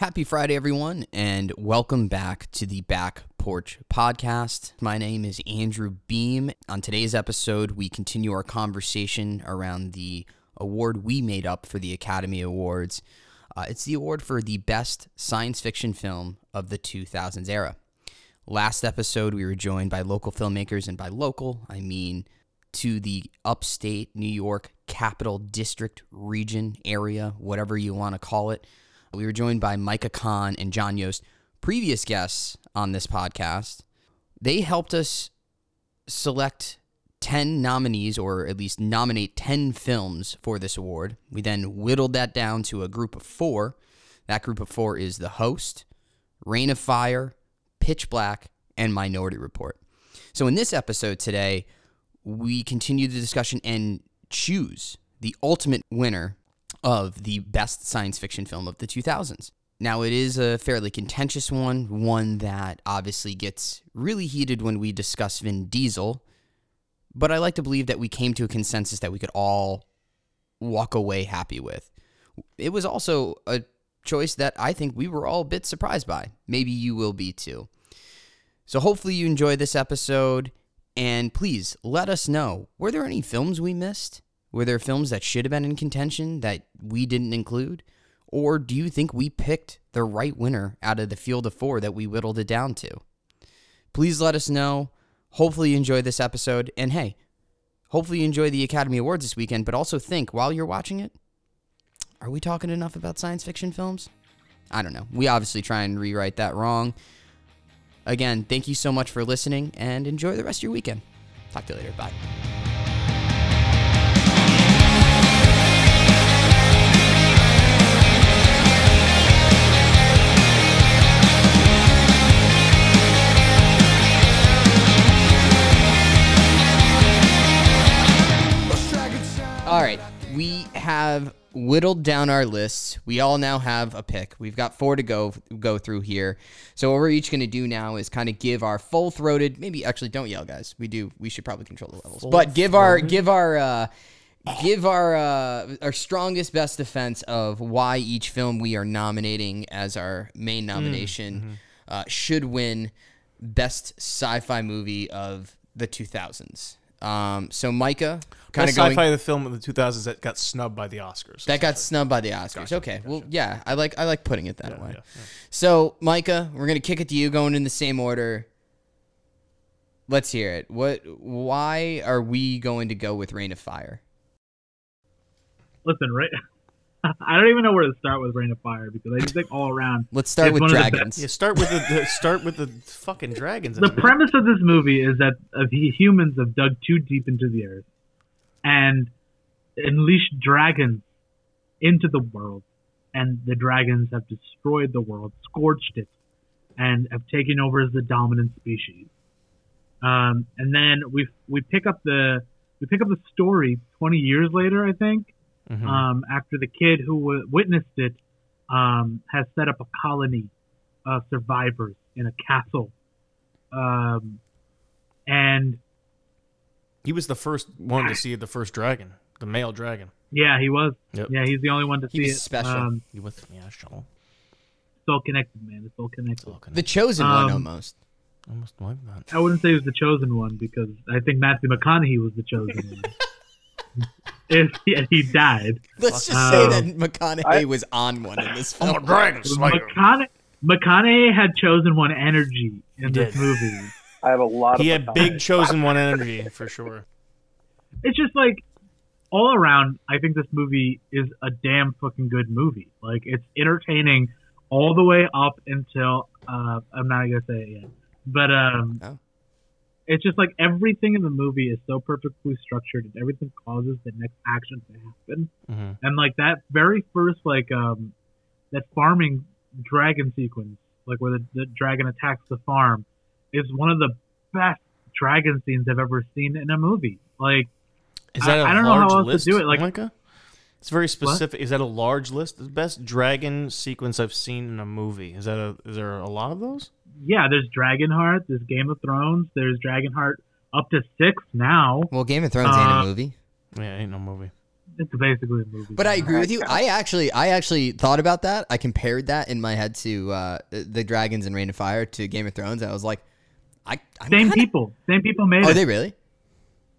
Happy Friday, everyone, and welcome back to the Back Porch Podcast. My name is Andrew Beam. On today's episode, we continue our conversation around the award we made up for the Academy Awards. Uh, it's the award for the best science fiction film of the 2000s era. Last episode, we were joined by local filmmakers, and by local, I mean to the upstate New York Capital District region area, whatever you want to call it. We were joined by Micah Kahn and John Yost, previous guests on this podcast. They helped us select 10 nominees, or at least nominate 10 films for this award. We then whittled that down to a group of four. That group of four is The Host, Reign of Fire, Pitch Black, and Minority Report. So in this episode today, we continue the discussion and choose the ultimate winner of the best science fiction film of the 2000s. Now, it is a fairly contentious one, one that obviously gets really heated when we discuss Vin Diesel, but I like to believe that we came to a consensus that we could all walk away happy with. It was also a choice that I think we were all a bit surprised by. Maybe you will be too. So, hopefully, you enjoy this episode, and please let us know were there any films we missed? Were there films that should have been in contention that we didn't include? Or do you think we picked the right winner out of the field of four that we whittled it down to? Please let us know. Hopefully, you enjoy this episode. And hey, hopefully, you enjoy the Academy Awards this weekend, but also think while you're watching it are we talking enough about science fiction films? I don't know. We obviously try and rewrite that wrong. Again, thank you so much for listening and enjoy the rest of your weekend. Talk to you later. Bye. Have whittled down our lists. We all now have a pick. We've got four to go go through here. So what we're each going to do now is kind of give our full throated. Maybe actually, don't yell, guys. We do. We should probably control the levels. but give our give our uh, give our uh, our strongest best defense of why each film we are nominating as our main nomination uh, should win best sci-fi movie of the 2000s. Um, so Micah, kind Best of going sci-fi of the film of the 2000s that got snubbed by the Oscars. that got snubbed by the Oscars. okay, well, yeah, I like I like putting it that way. yeah, yeah. So, Micah, we're gonna kick it to you, going in the same order. Let's hear it. What? Why are we going to go with Reign of Fire? listen, right? I don't even know where to start with Reign of Fire because I just think all around. Let's start with one of the dragons. Yeah, start with the, the start with the fucking dragons. The premise of this movie is that uh, the humans have dug too deep into the earth and unleashed dragons into the world, and the dragons have destroyed the world, scorched it, and have taken over as the dominant species. Um, and then we we pick up the we pick up the story 20 years later, I think, Mhm. um, after the kid who w- witnessed it um, has set up a colony of survivors in a castle. Um, and he was the first one to see the first dragon, the male dragon. yeah, he was. Yep. Yeah, he's the only one to He see was it. special. Um, He was yeah, sure. it's all connected, man. It's all connected. It's all The connected. chosen one, Um, almost. Almost like that. I wouldn't say he was the chosen one because I think Matthew McConaughey was the chosen one. if he, he died, Let's just uh, say that McConaughey was on one in this film. dragon McCona- McConaughey had chosen one energy in this did. movie. I have a lot He of had big chosen one energy for sure. it's just like all around i think this movie is a damn fucking good movie like it's entertaining all the way up until uh i'm not gonna say it yet but um Oh. it's just like everything in the movie is so perfectly structured and everything causes the next action to happen hmm and like that very first like um that farming dragon sequence like where the, the dragon attacks the farm is one of the best dragon scenes i've ever seen in a movie like Is that a I- I don't know how large else to do it, like- Micah? It's very specific. Is that a large list? The best dragon sequence I've seen in a movie. Is that a? Is there a lot of those? yeah, there's Dragonheart, there's Game of Thrones, there's Dragonheart up to six now. Well, Game of Thrones ain't Uh, a movie. Yeah, ain't no movie. It's basically a movie. But I agree with you. I actually, I actually thought about that. I compared that in my head to uh, the dragons and Reign of Fire to Game of Thrones. I was like, I I'm same kinda- people, same people made it. Are it. they really?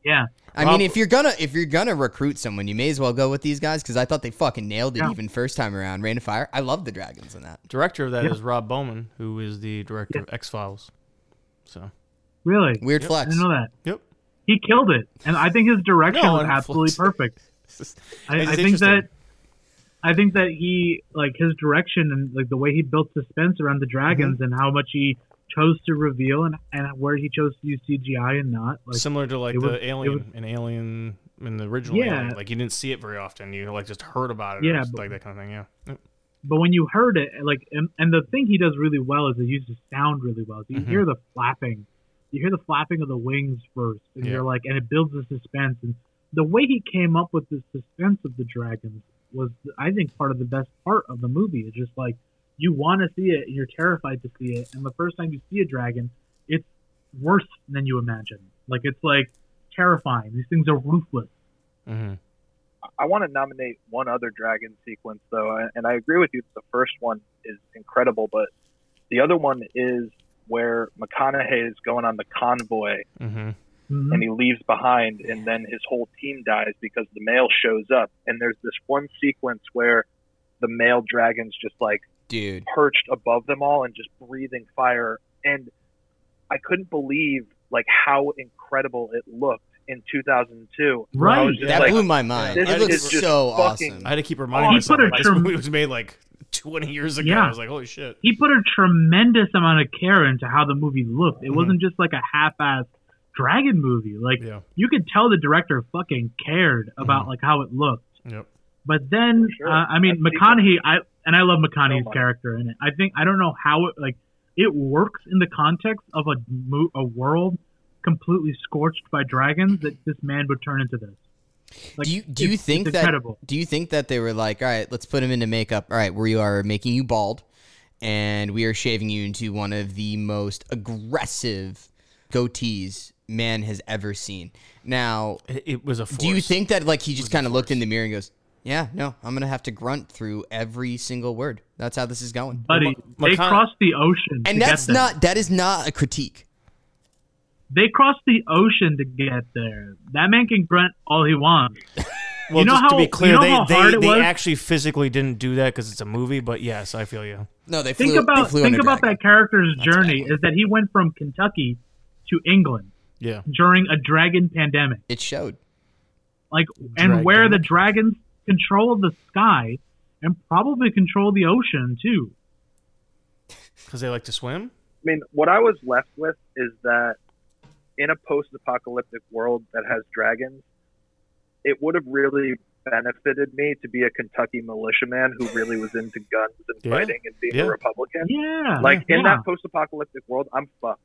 yeah, I Rob- mean, if you're gonna if you're gonna recruit someone, you may as well go with these guys because I thought they fucking nailed it Yeah. even first time around. Reign of Fire. I love the dragons in that. Director of that is Yeah. Rob Bowman, who is the director Yeah. of X Files. So, really. Weird Yep. I didn't know that. yep. He killed it, and I think his direction No, was absolutely flex- perfect. Just- I, I think that I think that he like his direction and like the way he built suspense around the dragons Mm-hmm. and how much he chose to reveal and, and where he chose to use CGI and not like similar to like the was- Alien was- and Alien in the original Yeah. Alien. Like you didn't see it very often. You like just heard about it. Yeah, but- like that kind of thing. Yeah. But when you heard it like and, and the thing he does really well is he uses sound really well. So you Mhm. hear the flapping, you hear the flapping of the wings first, and Yeah. you're like, and it builds the suspense. And the way he came up with the suspense of the dragons was, I think, part of the best part of the movie. It's just like you want to see it, and you're terrified to see it, and the first time you see a dragon, it's worse than you imagine. Like it's like terrifying. These things are ruthless. Mm-hmm. I want to nominate one other dragon sequence though, and- and I agree with you. that The first one is incredible, but the other one is where McConaughey is going on the convoy Mm-hmm. Mhm. and he leaves behind, and then his whole team dies because the male shows up. And there's this one sequence where the male dragon's just like Dude, perched above them all and just breathing fire. And I couldn't believe like how incredible it looked in 2002 Right. that like, blew my mind. this It looks is just so fucking- awesome. I had to keep reminding he myself. put a like, this movie was made like 20 years ago. Yeah. I was like, holy shit. he put a tremendous amount of care into how the movie looked. It Mhm. wasn't just like a half-assed dragon movie. Like Yeah. you could tell the director fucking cared about Mhm. like how it looked. Yep. But then, sure. uh, I mean, That's McConaughey, I and I love McConaughey's much. character in it. I think I don't know how it like it works in the context of a mo- a world completely scorched by dragons that this man would turn into this. Like, do you do you think that incredible. do you think that they were like, all right, let's put him into makeup. All right, we are making you bald, and we are shaving you into one of the most aggressive goatees man has ever seen. Now, It, it was a force. do you think that like he just kind of looked in the mirror and goes, "Yeah, no, I'm gonna have to grunt through every single word. That's how this is going." Buddy, Ma- they McCona- crossed the ocean, And get that's there. not that is not a critique. They crossed the ocean to get there. That man can grunt all he wants. Well, you know just how- to be you clear, know they, they, they actually physically didn't do that because it's a movie, but yes, I feel you. No, they flew. Think about they flew think about dragon. that character's That's journey. bad. Is that he went from Kentucky to England Yeah. during a dragon pandemic, It showed. like, and where the dragons control the sky and probably control the ocean too. Because they like to swim? I mean, what I was left with is that in a post-apocalyptic world that has dragons, it would have really benefited me to be a Kentucky militiaman who really was into guns and Yeah. fighting and being Yeah. a Republican. Yeah, Like in yeah. that post-apocalyptic world, I'm fucked.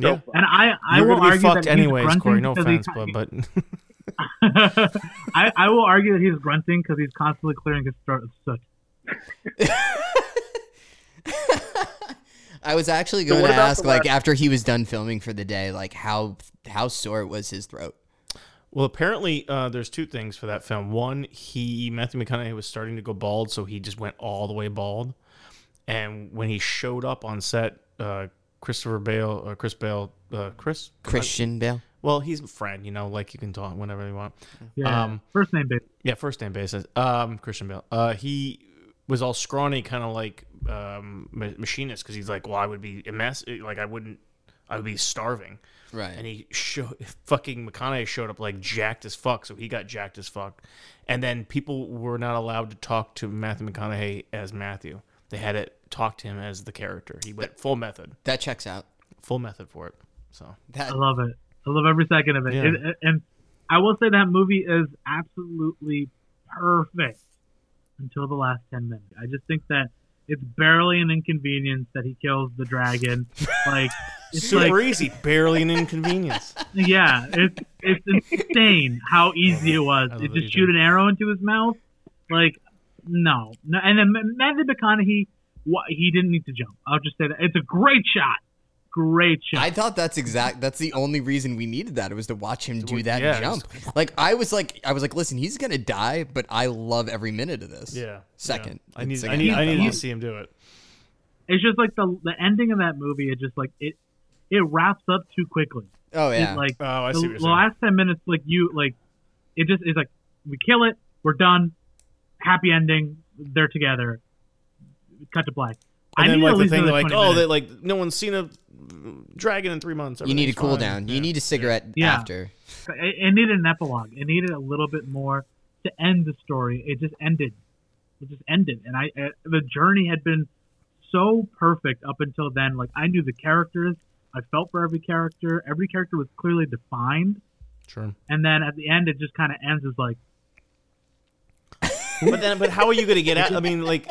So Yeah. fucked. And I, I You're will be argue fucked that he's anyways, grunting Corey. No because he- offense, but but I, I will argue that he's grunting because he's constantly clearing his throat of soot. I was actually going what to ask, like, after he was done filming for the day, like how how sore was his throat? well, apparently uh, there's two things for that film. One, he Matthew McConaughey was starting to go bald, so he just went all the way bald. And when he showed up on set, uh, Christopher Bale, uh, Chris Bale, uh, Chris Christian Bale. Well, he's a friend, you know, like you can talk whenever you want. Yeah, Um, first name basis. Yeah, first name basis. Um, Christian Bale. Uh, he was all scrawny, kind of like um, machinist, because he's like, well, I would be a mess. Like I wouldn't, I would be starving. Right. And he showed fucking McConaughey showed up like jacked as fuck, so he got jacked as fuck. And then people were not allowed to talk to Matthew McConaughey as Matthew. They had to talk to him as the character. He went full method, that checks out. full method for it. So That I love it. I love every second of it. Yeah. It- it- and I will say that movie is absolutely perfect until the last 10 minutes. I just think that it's barely an inconvenience that he kills the dragon. like, it's super like, easy, barely an inconvenience. yeah, it's, it's insane how easy it was. I love To what you just shoot an arrow into his mouth. Like, no. no and then Matthew McConaughey, he didn't need to jump. I'll just say that. It's a great shot. Great shot. I thought that's exact. That's the only reason we needed that. It was to watch him do that yeah, jump. Like I was like, I was like, listen, he's gonna die, but I love every minute of this. Yeah. Second. yeah. I need. It's I like- need. I need to see him do it. it's just like the the ending of that movie. It just like it it wraps up too quickly. Oh It, yeah. like Oh, I the, see what you're the last ten minutes, like you like it just is like we kill it, we're done, happy ending, they're together, cut to black. I And then like the thing, like oh, minutes. they like no one's seen a dragon in three months. you need a cool fine. down. Yeah. You need a cigarette Yeah. after. it, it needed an epilogue. It needed a little bit more to end the story. It just ended. It just ended, and I uh, the journey had been so perfect up until then. Like I knew the characters. I felt for every character. Every character was clearly defined, Sure. and then at the end, it just kind of ends as like But then, but how are you going to get out? I mean, like,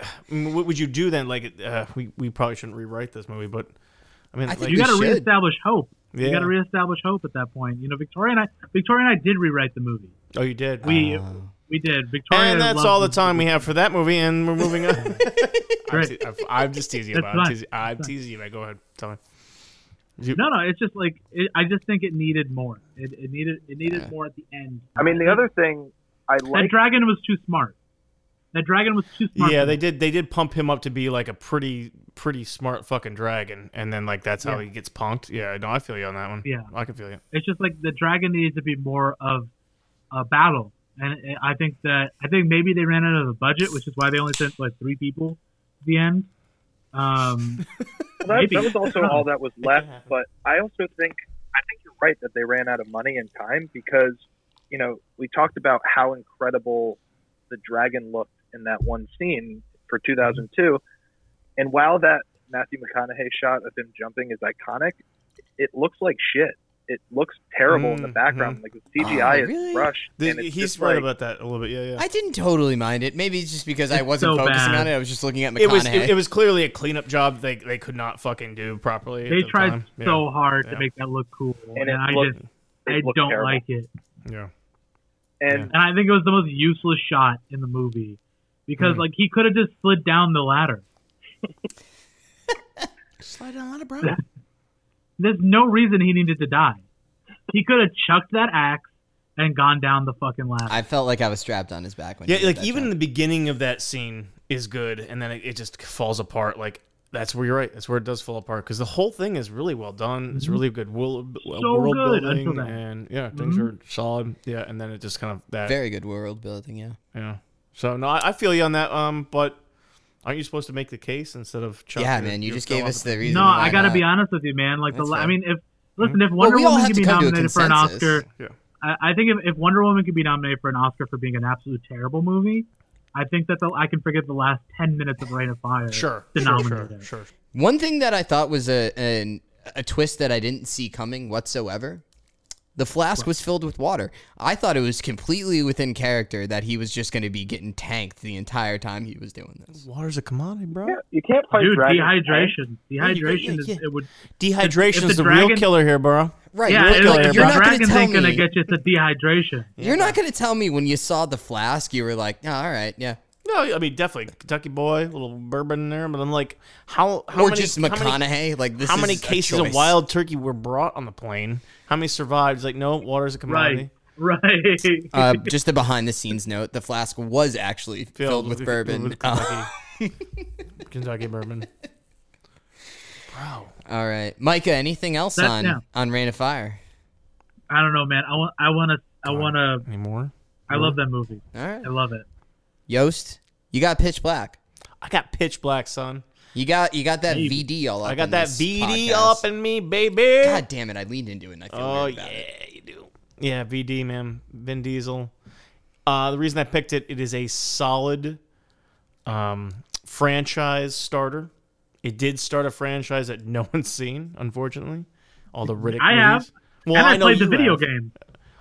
I mean, what would you do then? Like, uh, we we probably shouldn't rewrite this movie, but I mean, I like, you got to reestablish hope. yeah. You got to reestablish hope at that point. You know, Victoria and I, Victoria and I did rewrite the movie. oh, you did. We Oh. we did. Victoria and that's all the movie. time we have for that movie, and we're moving on. I'm, Great. te- I'm- I'm just teasing you about. it. I'm teasing, I'm teasing you. About. Go ahead, tell me. You- No, no, it's just like it, I just think it needed more. It, it needed it needed Yeah. more at the end. I mean, the other thing I that dragon was too smart. That dragon was too smart. yeah, they did. They did pump him up to be like a pretty, pretty smart fucking dragon, and then like that's how Yeah. he gets punked. Yeah, no, I feel you on that one. Yeah. I can feel you. It's just like the dragon needed to be more of a battle, and I think that I think maybe they ran out of the budget, which is why they only sent like three people at the end. Um, Well, that, Maybe. that was also all that was left. happen. But I also think I think you're right that they ran out of money and time because you know we talked about how incredible the dragon looked in that one scene for 2002, and while that Matthew McConaughey shot of him jumping is iconic, it looks like shit. It looks terrible in the Mm, background. Like the CGI Oh, really? is rushed, The- and it's he's just right like, about that a little bit. Yeah, yeah. I didn't totally mind it. Maybe it's just because I wasn't so focusing bad. on it. I was just looking at McConaughey. it was it, it was clearly a cleanup job they they could not fucking do properly. they the tried time. Yeah. so hard Yeah. to make that look cool, And and, it I looked- just it I don't terrible. like it. Yeah. And And I think it was the most useless shot in the movie because Mm. like he could have just slid down the ladder. Slide down ladder, bro. There's no reason he needed to die. He could have chucked that axe and gone down the fucking ladder. I felt like I was strapped on his back when. Yeah, he like that even jump. the beginning of that scene is good, and then it, it just falls apart. Like that's where you're right. That's where it does fall apart because the whole thing is really well done. It's mm-hmm. really good world, uh, world good building, and yeah, things mm-hmm. are solid. Yeah, and then it just kind of that. very good world building. Yeah. yeah. So no, I, I feel you on that. Um, but aren't you supposed to make the case instead of chop yeah, man. You just gave us the- the reason. no, why I gotta not. be honest with you, man. Like the, That's la- I mean, if listen, if Wonder we Woman have could be come to a nominated for an. Oscar, Yeah. I, I think if, if Wonder Woman could be nominated for an Oscar for being an absolute terrible movie, I think that the, I can forget the last ten minutes of Reign of Fire. Sure, to sure, sure, sure. One thing that I thought was a an, a twist that I didn't see coming whatsoever. The flask was filled with water. I thought it was completely within character that he was just going to be getting tanked the entire time he was doing this. Water's a commodity, bro. yeah, you can't fight Dude, dragons. dehydration. Yeah, you- Dehydration yeah, is it would. Dehydration's If the the, real killer here, bro. Right. Yeah, you're, like, if you're the not going to dragons tell ain't gonna me. get you to dehydration. You're not going to tell me when you saw the flask, you were like, oh, all right, yeah. No, I mean definitely Kentucky boy, a little bourbon in there, but I'm like, how how or many, just how many- McConaughey. like this. how many is cases of wild turkey were brought on the plane? How many survived? It's like, no, water's a commodity. Right. Right. Uh, just a behind the scenes note: the flask was actually filled, with, bourbon. with Kentucky, Kentucky bourbon. Bro, all right, Micah. Anything else That- on yeah. on Reign of Fire? I don't know, man. I want. I want to. I want to. any more? I love that movie. All right, I love it. Yost, you got Pitch Black. I got pitch black, son. You got you got that Hey. VD all up. I got in that this VD podcast. up in me, baby. God damn it! I leaned into it. and I feel Oh weird yeah, about it. you do. Yeah, VD man, Vin Diesel. Uh, the reason I picked it, it is a solid um, franchise starter. It did start a franchise that no one's seen, unfortunately. All the Riddick I movies. have. Well, and I, know played the video have. game.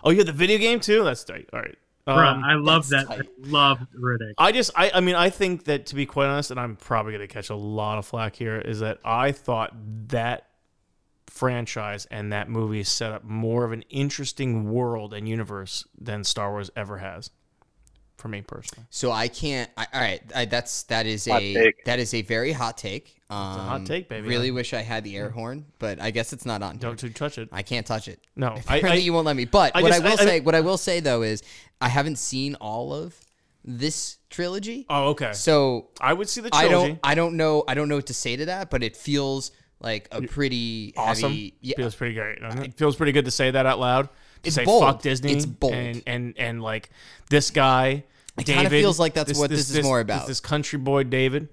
Oh, you have the video game too. That's tight. All right. Bruh, Um, I love that. tight. I love Riddick. I just, I, I mean, I think that to be quite honest, and I'm probably going to catch a lot of flack here, is that I thought that franchise and that movie set up more of an interesting world and universe than Star Wars ever has. For me personally. So I can't. I, all right, I, that's that is Hot a take. that is a very hot take. Um, a hot take, baby. Really wish I had the air horn, but I guess it's not on. Don't you touch it? I can't touch it. No, I, Apparently, I, you won't let me. But I what just- I will I- I- say, what I will say though is, I haven't seen all of this trilogy. oh, okay. So I would see the trilogy. I don't, I don't know, I don't know what to say to that, but it feels like a pretty awesome. heavy. Yeah, Feels pretty great. It feels pretty good to say that out loud. To It's say bold. fuck Disney. It's bold. And and and like this guy. It kinda David, feels like that's what this is more about. This, country boy David,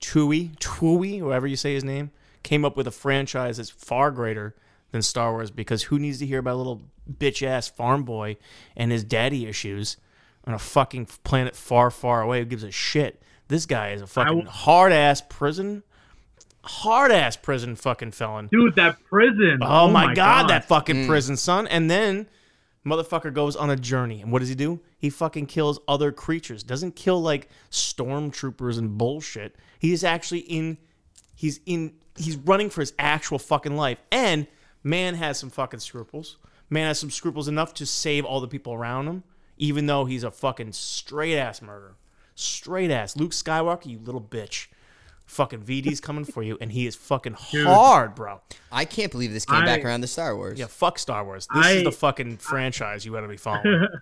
Chewie, Chewie, whoever you say his name, came up with a franchise that's far greater than Star Wars because who needs to hear about a little bitch ass farm boy and his daddy issues on a fucking planet far, far away? Who gives a shit? This guy is a fucking w- hard ass prison, hard ass prison fucking felon. Dude, that prison. Oh, oh my, god, that fucking mm. prison, son. And then motherfucker goes on a journey. And what does he do? He fucking kills other creatures. Doesn't kill like stormtroopers and bullshit. He is actually in he's in he's running for his actual fucking life. And man has some fucking scruples. Man has some scruples enough to save all the people around him, even though he's a fucking straight ass murderer. Straight ass. Luke Skywalker, you little bitch. Fucking VD's coming for you, and he is fucking hard, bro. I can't believe this came back around to Star Wars. Yeah, fuck Star Wars. This is the fucking franchise you got to be following.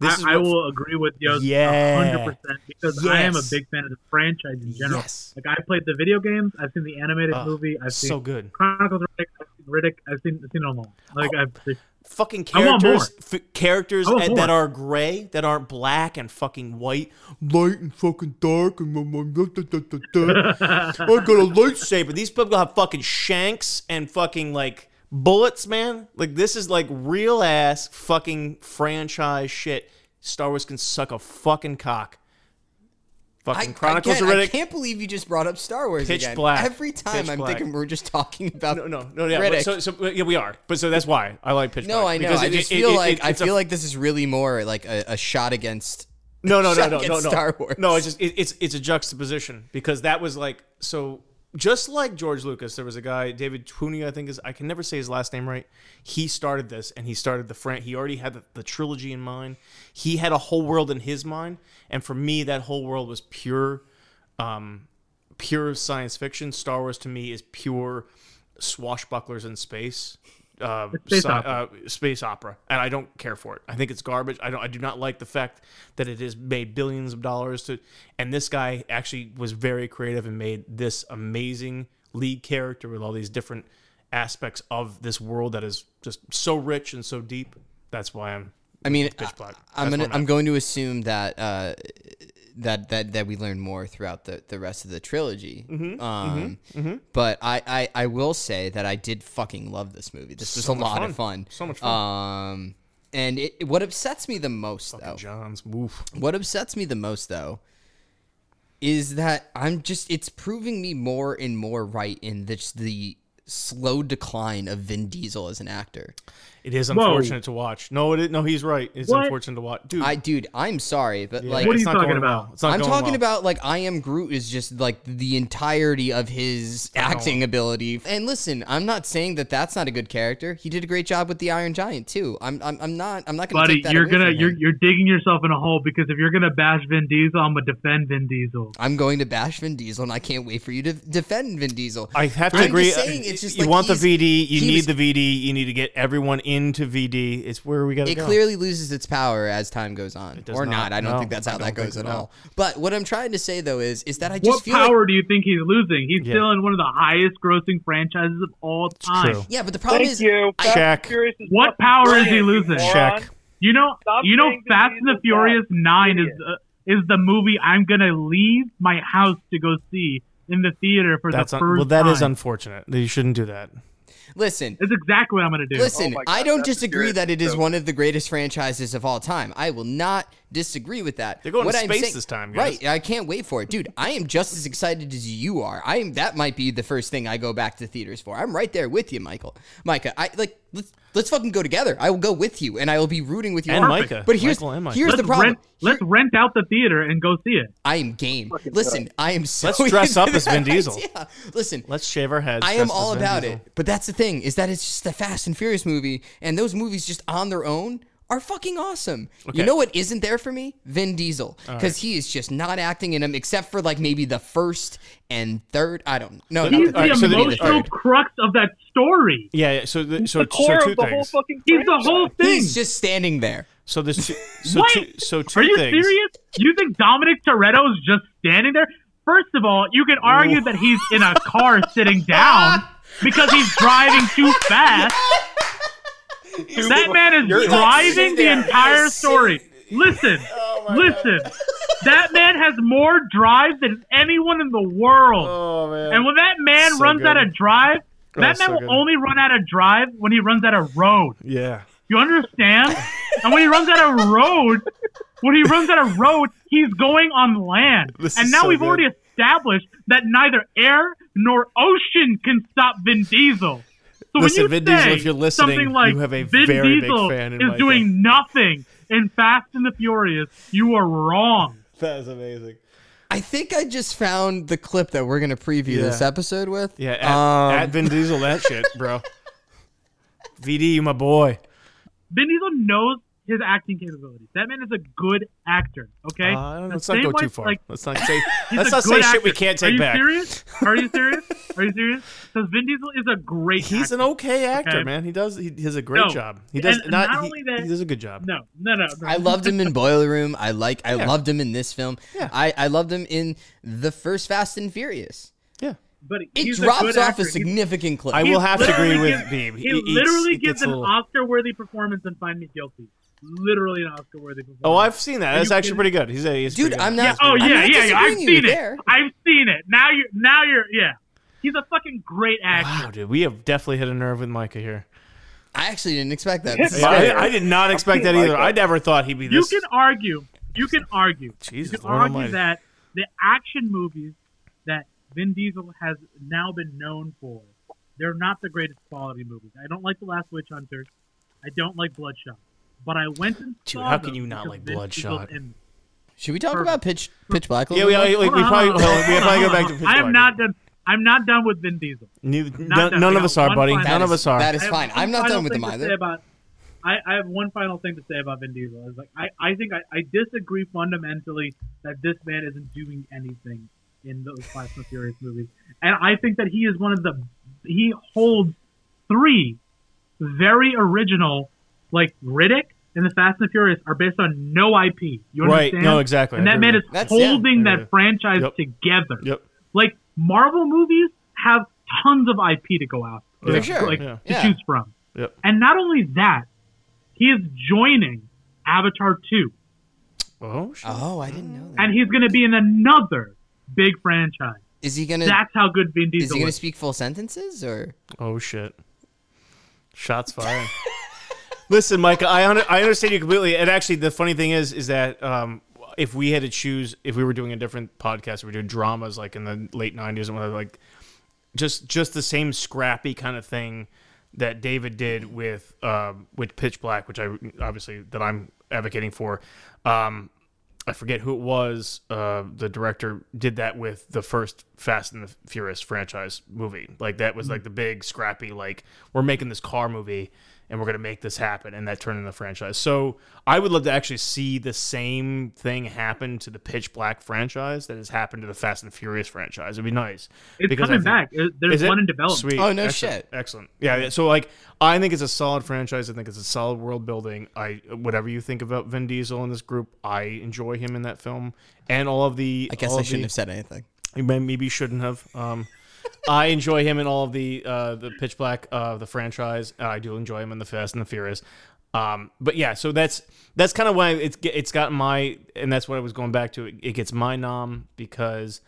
This I, I what- will agree with you a Yeah. hundred percent because I am a big fan of the franchise in general. Yes. Like I played the video games, I've seen the animated Oh, movie, I've seen so good. Chronicles of Riddick, I've seen Riddick, I've seen, I've seen them all. Like oh. I've Fucking characters, f- characters want that are gray, that aren't black and fucking white, light and fucking dark, and. I got a lightsaber. These people have fucking shanks and fucking like bullets, man. Like this is like real ass fucking franchise shit. Star Wars can suck a fucking cock. I, Fucking Chronicles again, of I can't believe you just brought up Star Wars Pitch again. black. Every time Pitch I'm black. thinking we're just talking about No, no, no. Yeah, Riddick. so, so yeah, we are. But so that's why I like Pitch no, Black. No, I know. because I just it- feel it- like it- I it's a- feel like this is really more like a, a shot against. no, no, no, no, no, no. Star Wars. No, it's just it, it's it's a juxtaposition because that was like so. Just like George Lucas, there was a guy, David Twoney, I think is. I can never say his last name right. He started this, and he started the fran. He already had the, the trilogy in mind. He had a whole world in his mind, and for me, that whole world was pure, um, pure science fiction. Star Wars to me is pure swashbucklers in space. Uh, space sci- opera. uh, space opera, and I don't care for it. I think it's garbage. I don't. I do not like the fact that it has made billions of dollars to. And this guy actually was very creative and made this amazing lead character with all these different aspects of this world that is just so rich and so deep. That's why I'm. I mean, Pitch Black. I, am gonna. I'm going to assume that uh, that that that we learn more throughout the the rest of the trilogy. Mm-hmm, um, But I, I I will say that I did fucking love this movie. This was So a lot fun. of fun. So much fun. Um, and it, what upsets me the most though. John's woof. What upsets me the most though is that I'm just it's proving me more and more right in this the slow decline of Vin Diesel as an actor. It is Whoa. unfortunate to watch. No, it is, no, he's right. It's What? unfortunate to watch, dude. I dude, I'm sorry, but yeah, like What are it's you not talking about? well. It's not I'm talking well. about like I am Groot is just like the entirety of his acting ability. And listen, I'm not saying that that's not a good character. He did a great job with the Iron Giant too. I'm I'm, I'm not I'm not going to buddy, take that you're away gonna from you're him. you're digging yourself in a hole because if you're gonna bash Vin Diesel, I'm gonna defend Vin Diesel. I'm going to bash Vin Diesel, and I can't wait for you to defend Vin Diesel. I have to I'm agree. just saying, uh, it's just you like want the he's- VD. You he need was- the VD. You need to get everyone into VD. It's where we got to go. it go. clearly loses its power as time goes on, does or not. not. I don't No, think that's I how don't that think goes so, at no. all. But what I'm trying to say though is, is that I just What feel like power do you think he's losing? He's Yeah. still in one of the highest grossing franchises of all time. true. yeah, but the problem Thank is, you. I- Fast Check. Furious is What fucking power is he brilliant, you losing? moron. Check. You know, Stop you know, saying Vin Fast and the Diesel's Furious bad. Nine is Idiot. uh, is the movie I'm gonna leave my house to go see in the theater for That's the un- first well. That time. is unfortunate. You shouldn't do that. listen, That's exactly what I'm gonna do. Listen, Oh my I don't that's disagree good. that it is So- one of the greatest franchises of all time. I will not disagree with that. They're going what to I'm space saying- this time, guys. Right, I can't wait for it, dude. I am just as excited as you are. I am. That might be the first thing I go back to theaters for. I'm right there with you, Michael. Micah, I like. Let's let's fucking go together. I will go with you, and I will be rooting with you. And on- Micah. But here's Michael and Micah. here's let's the problem. rent let's rent out the theater and go see it. I am game. Listen, go. I am so. Let's dress into up as Vin Diesel. idea. Listen, Let's shave our heads. I am all about Diesel. it. But that's the thing is that it's just a Fast and Furious movie, and those movies just on their own are fucking awesome. Okay. You know what isn't there for me? Vin Diesel, because he is just not acting in them except for like maybe the first and third. I don't know. He's All right, the so then- emotional all right. crux of that story. Yeah, yeah. So, the, so, the core so two of the whole things. fucking. He's the whole thing. He's just standing there. So there's two. So What? two. So two Are you things. serious? You think Dominic Toretto is just standing there? First of all, you can argue that he's in a car sitting down because he's driving too fast. That man is driving the entire story. Listen, listen. That man has more drive than anyone in the world. Oh man. And when that man So runs good. out of drive, Oh, that man so will good. only run out of drive when he runs out of road. yeah. You understand? and when he runs out of road, when he runs out of road, he's going on land. This and now so we've good. already established that neither air nor ocean can stop Vin Diesel. So Listen, when you Vin say Diesel, if you're listening, something like you have a Vin very big fan in is Michael. doing nothing in Fast and the Furious, you are wrong. That is amazing. I think I just found the clip that we're gonna preview Yeah. this episode with. Yeah. At, Um, at Vin Diesel, that shit, bro. VD, you my boy. Vin Diesel knows his acting capabilities. That man is a good actor. Okay, Uh, I don't know, The let's not go way- too far. Like let's not say. Let's not say good shit we can't Are take you back. serious? Are you serious? Are you serious? Because Vin Diesel is a great. He's an okay actor, Okay. man. He does. He, he does a great No. job. He does And not. not he, only that- he does a good job. No, no, no. no. I loved him in Boiler Room. I like. I Yeah. loved him in this film. Yeah. I, I loved him in the first Fast and Furious. Yeah. but It drops a off actor. a He's- significant clip. I will have to agree with gives- Beeb. He, He- he- literally it gives gets an little- Oscar-worthy performance in Find Me Guilty. Literally an Oscar-worthy performance. Oh, I've seen that. Are That's actually kidding? pretty good. He's a he's Dude, pretty good. I'm not. Yeah. Oh yeah, not yeah, yeah. I've seen it. there. I've seen it. Now you're. Now you're. Yeah. He's a fucking great actor. Wow, dude, we have definitely hit a nerve with Micah here. I actually didn't expect that. This is Yeah, great. I, I did not expect that either. I never thought he'd be this. You can argue. You can argue. Jesus, you can Lord argue Almighty. that the action movies that Vin Diesel has now been known for, they're not the greatest quality movies. I don't like The Last Witch Hunter. I don't like Bloodshot. But I went and Dude, saw how can them you not because like Vin Bloodshot? Diesel's Should we talk Perfect. about Pitch Pitch Black? a yeah, little we, bit? like, we Hold on, probably hold on, hold on, we hold probably on, go back hold to on. Pitch I am Black. not done. I'm not done with Vin Diesel. Neither- not none, none of got us are, one buddy. final- None of That us are. that is I have fine. one I'm not final done with thing them to either. About, I, I have one final thing to say about Vin Diesel. Is like I, I think I, I disagree fundamentally that this man isn't doing anything in those Fast and Furious movies, and I think that he is one of the he holds three very original like Riddick and the Fast and the Furious are based on no IP. You Right. understand? No, exactly. And I that agree man is That's- yeah. holding Yeah. that franchise Yep. together. Yep. Like Marvel movies have tons of IP to go out For like, sure. like, Yeah. to Yeah. choose from. Yep. And not only that, he is joining Avatar 2, Oh, shit. Oh, I didn't know that. and he's going to be in another big franchise. Is he gonna? That's how good Vin Is Diesel he gonna is. speak full sentences or? Oh shit! Shots fired. Listen, Mike, I un- I understand you completely. And actually, the funny thing is, is that um, if we had to choose, if we were doing a different podcast, we were doing dramas like in the late '90s and whatever, like just just the same scrappy kind of thing that David did with um, with Pitch Black, which I obviously that I'm advocating for. Um, I forget who it was. Uh, the director did that with the first Fast and the Furious franchise movie. Like that was like the big scrappy. Like we're making this car movie and we're gonna make this happen, and that turned into the franchise. So I would love to actually see the same thing happen to the Pitch Black franchise that has happened to the Fast and Furious franchise. It'd be nice. It's because coming think- back. There's Is it? one in development. Sweet. Oh, no Excellent. shit. Excellent. Yeah, yeah. So like, I think it's a solid franchise. I think it's a solid world building. I whatever you think about Vin Diesel in this group, I enjoy him in that film and all of the. I guess I shouldn't the, have said anything. You maybe shouldn't have. Um, I enjoy him in all of the uh, the Pitch Black uh, the franchise. I do enjoy him in the Fast and the Furious. Um, but yeah, so that's that's kind of why it's it's got my and that's what I was going back to. It, it gets my nom because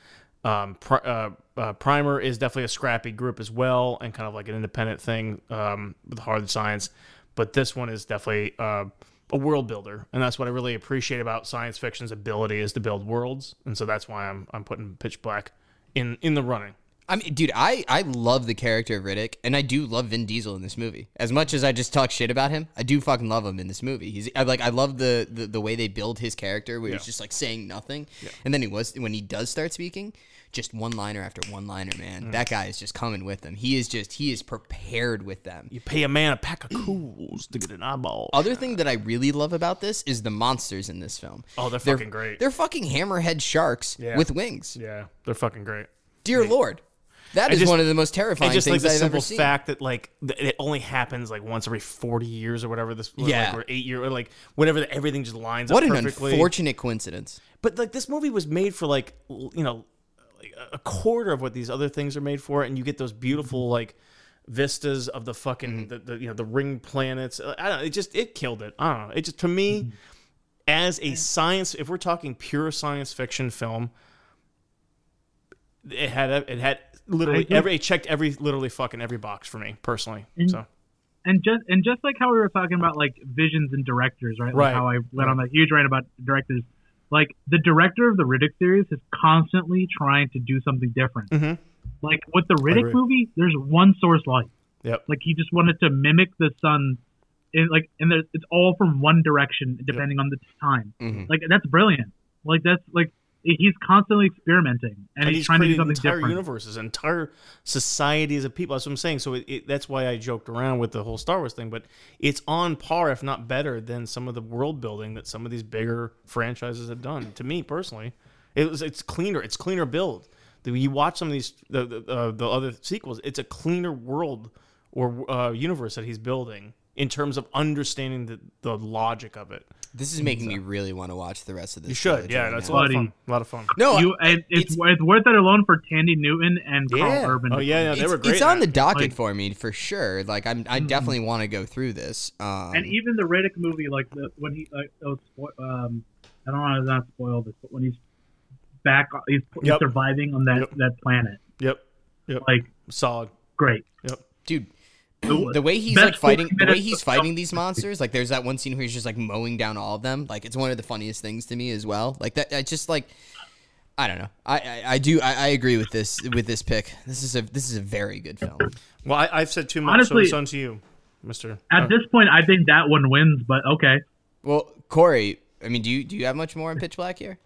um, pr- uh, uh, Primer is definitely a scrappy group as well and kind of like an independent thing um, with hard science. But this one is definitely uh, a world builder, and that's what I really appreciate about science fiction's ability is to build worlds, and so that's why I'm I'm putting Pitch Black in in the running. I mean, dude, I, I love the character of Riddick, and I do love Vin Diesel in this movie. As much as I just talk shit about him, I do fucking love him in this movie. He's I like I love the the, the way they build his character, where he's just like saying nothing, and then he was when he does start speaking, just one liner after one liner, man. Mm. That guy is just coming with them. He is just he is prepared with them. You pay a man a pack of Kools to get an eyeball. Other thing that I really love about this is the monsters in this film. Oh, they're fucking great. They're fucking hammerhead sharks Yeah. with wings. Yeah, they're fucking great. Dear Lord, that is just- one of the most terrifying just like things the I've simple ever seen. fact that like it only happens like once every forty years or whatever this Yeah. like, or eight year or like whenever the, everything just lines what up an perfectly. unfortunate coincidence. But like this movie was made for like you know like a quarter of what these other things are made for, and you get those beautiful like vistas of the fucking the, the you know the ring planets. Uh, I don't know. It just it killed it. I don't know. It just to me as a science, if we're talking pure science fiction film, it had it had literally every it checked every literally fucking every box for me personally. And- So and just and just like how we were talking about like visions and directors, right? Like Right. how I went on that huge rant about directors. Like the director of the Riddick series is constantly trying to do something different. Mhm. Like with the. Riddick movie, there's one source light. Yep. Like he just wanted to mimic the sun, in like and it's all from one direction depending on the time. Mhm. Like that's brilliant. Like that's like he's constantly experimenting and, and he's, he's trying to do something entire different. universes, entire societies of people. That's what I'm saying. So it, it, that's why I joked around with the whole Star Wars thing. But it's on par, if not better, than some of the world building that some of these bigger franchises have done. To me personally, it was it's cleaner. It's cleaner build. You watch some of these the the, uh, the other sequels. It's a cleaner world or uh, universe that he's building in terms of understanding the, the logic of it. This is making me really want to watch the rest of this. You should, yeah. right That's a lot of fun. A lot of fun. no. You, and it's, it's, worth it alone for Thandie Newton and Karl Yeah. Urban. Oh yeah, yeah, they it's, were great. it's on the at it. docket Like- for me for sure. Like I'm, I definitely want to go through this. Um, and even the Riddick movie, like the when he like oh, spo- um, I don't want to not spoil this, but when he's back, he's, he's Yep. surviving on that Yep. that planet. Yep. Yep. Like Solid. great. Yep. dude, The- the way he's like fighting, the way he's fighting these monsters, like there's that one scene where he's just like mowing down all of them. Like it's one of the funniest things to me as well. Like that, I just like, I don't know. I, I, I do, I, I agree with this with this pick. This is a this is a very good film. Well, I, I've said too much, Honestly- so it's on to you, Mister. At this point, I think that one wins, but okay. Well, Corey, I mean, do you do you have much more in Pitch Black here?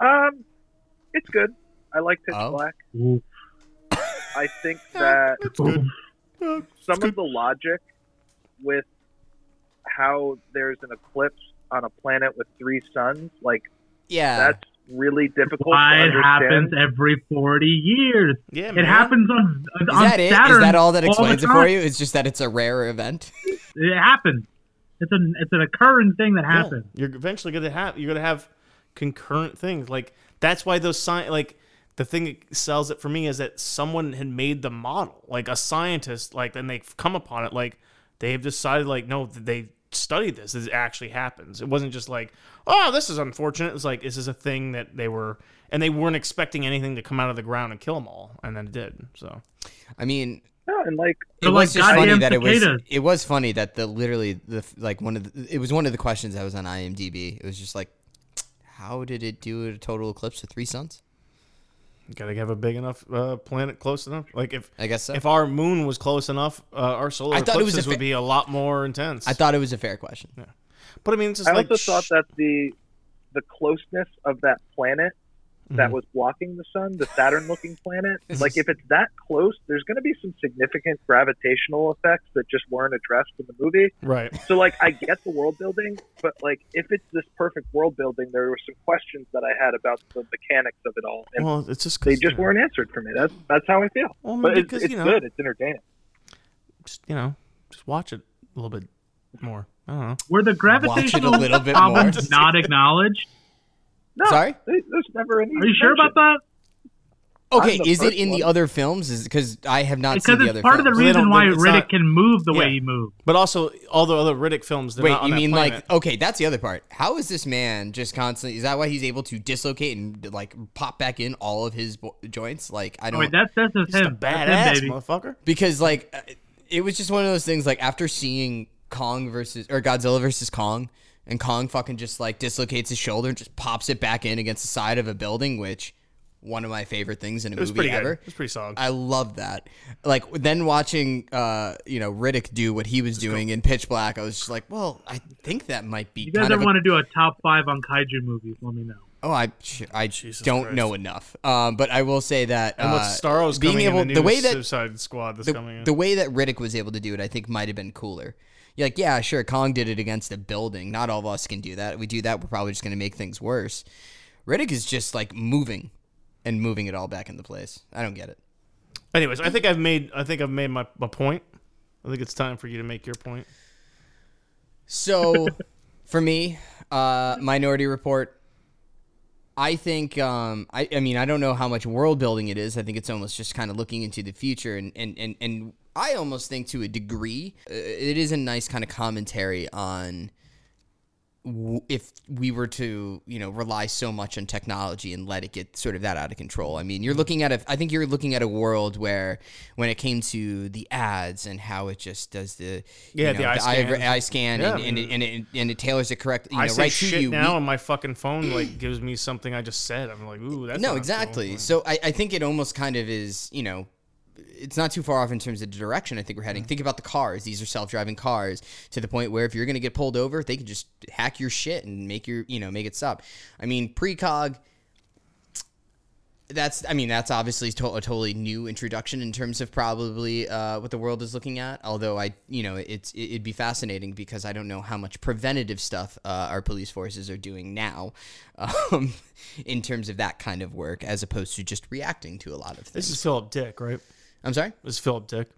Um, it's good. I like Pitch Oh. Black. Ooh. I think that Ooh. some of the logic with how there's an eclipse on a planet with three suns, like Yeah, that's really difficult Why to it happens every forty years. Yeah, It man. happens on is on that? Saturn. Is that all that the explains it for you? It's just that it's a rare event. It happens. It's an it's an occurring thing that Yeah. happens. You're eventually gonna have you're gonna have concurrent things. Like that's why those sci- like the thing that sells it for me is that someone had made the model, like a scientist, like then they've come upon it, like they've decided, like no, they studied this. This actually happens. It wasn't just like, oh, this is unfortunate. It's like this is a thing that they were, and they weren't expecting anything to come out of the ground and kill them all, and then it did. So I mean, Yeah, and like it was like just funny goddamn that it was it was funny that the literally the like one of the it was one of the questions that was on IMDb. It was just like, how did it do a total eclipse of three suns? You gotta have a big enough uh, planet close enough. Like if I guess so. if our moon was close enough, uh, our solar I thought it was eclipses a fa- would be a lot more intense. I thought it was a fair question. but I mean, it's just I like also thought that the the closeness of that planet that Mhm. was blocking the sun, the Saturn-looking planet, like if it's that close, there's going to be some significant gravitational effects that just weren't addressed in the movie. right. So like I get the world building, but like if it's this perfect world building, there were some questions that I had about the mechanics of it all, and Well, it's just 'cause, they just weren't answered for me. That's that's how I feel. Well, But because it's you know, good. It's entertaining. just you know, just watch it a little bit more. I don't know. Were the Watch it a gravitational little bit more. problems not acknowledged? No, Sorry? there's never any. Are you sure about that? Okay, is it first in the other films? Is because I have not Because seen the it's other part of the films. Well, they reason don't- why Riddick not- can move the way he moves. But also, all the other Riddick films. Wait, not on you mean planet. like okay? That's the other part. How is this man just constantly? Is that why he's able to dislocate and like pop back in all of his bo- joints? Like I don't wait, that's that's just He's a him. That's badass him, motherfucker. because like uh, it was just one of those things. Like after seeing Kong versus or Godzilla versus Kong, and Kong fucking just like dislocates his shoulder and just pops it back in against the side of a building, which one of my favorite things in a It was movie pretty ever. good. It was pretty solid. I love that. Like then watching, uh, you know, Riddick do what he was doing in Pitch Black, I was just like, well, I think that might be You guys kind ever a- want to do a top five on kaiju movies? Let me know. Oh, I I Jesus don't Christ. know enough. Um, but I will say that And with uh, Starro's being coming able in the, the way that Suicide Squad that's the, coming in. the way that Riddick was able to do it, I think might have been cooler. You're like, yeah, sure, Kong did it against a building. Not all of us can do that. we do that, we're probably just going to make things worse. Riddick is just like moving and moving it all back into place. I don't get it. Anyways, I think I've made I think I've made my, my point. I think it's time for you to make your point. So, for me, uh, Minority Report. I think, um, I, I mean, I don't know how much world building it is. I think it's almost just kind of looking into the future, and and and, and I almost think to a degree, uh, it is a nice kind of commentary on if we were to, you know, rely so much on technology and let it get sort of that out of control. I mean, you're looking at a, I think you're looking at a world where, when it came to the ads and how it just does the, you Yeah, know, the eye eye, scan. eye scan Yeah, and, and, it, and, it, and it tailors it correct, you know, say right shit to you. now, We- and my fucking phone like gives me something I just said. I'm like, ooh, that's no, exactly. cool. So I, I think it almost kind of is, you know, it's not too far off in terms of the direction I think we're heading. Think about the cars; these are self-driving cars to the point where if you're going to get pulled over, they can just hack your shit and make your, you know, make it stop. I mean, precog. That's, I mean, that's obviously to- a totally new introduction in terms of probably uh, what the world is looking at. Although I, you know, it's it'd be fascinating because I don't know how much preventative stuff uh, our police forces are doing now, um, in terms of that kind of work, as opposed to just reacting to a lot of things. This is Philip Dick, right? I'm sorry, This is Philip Dick.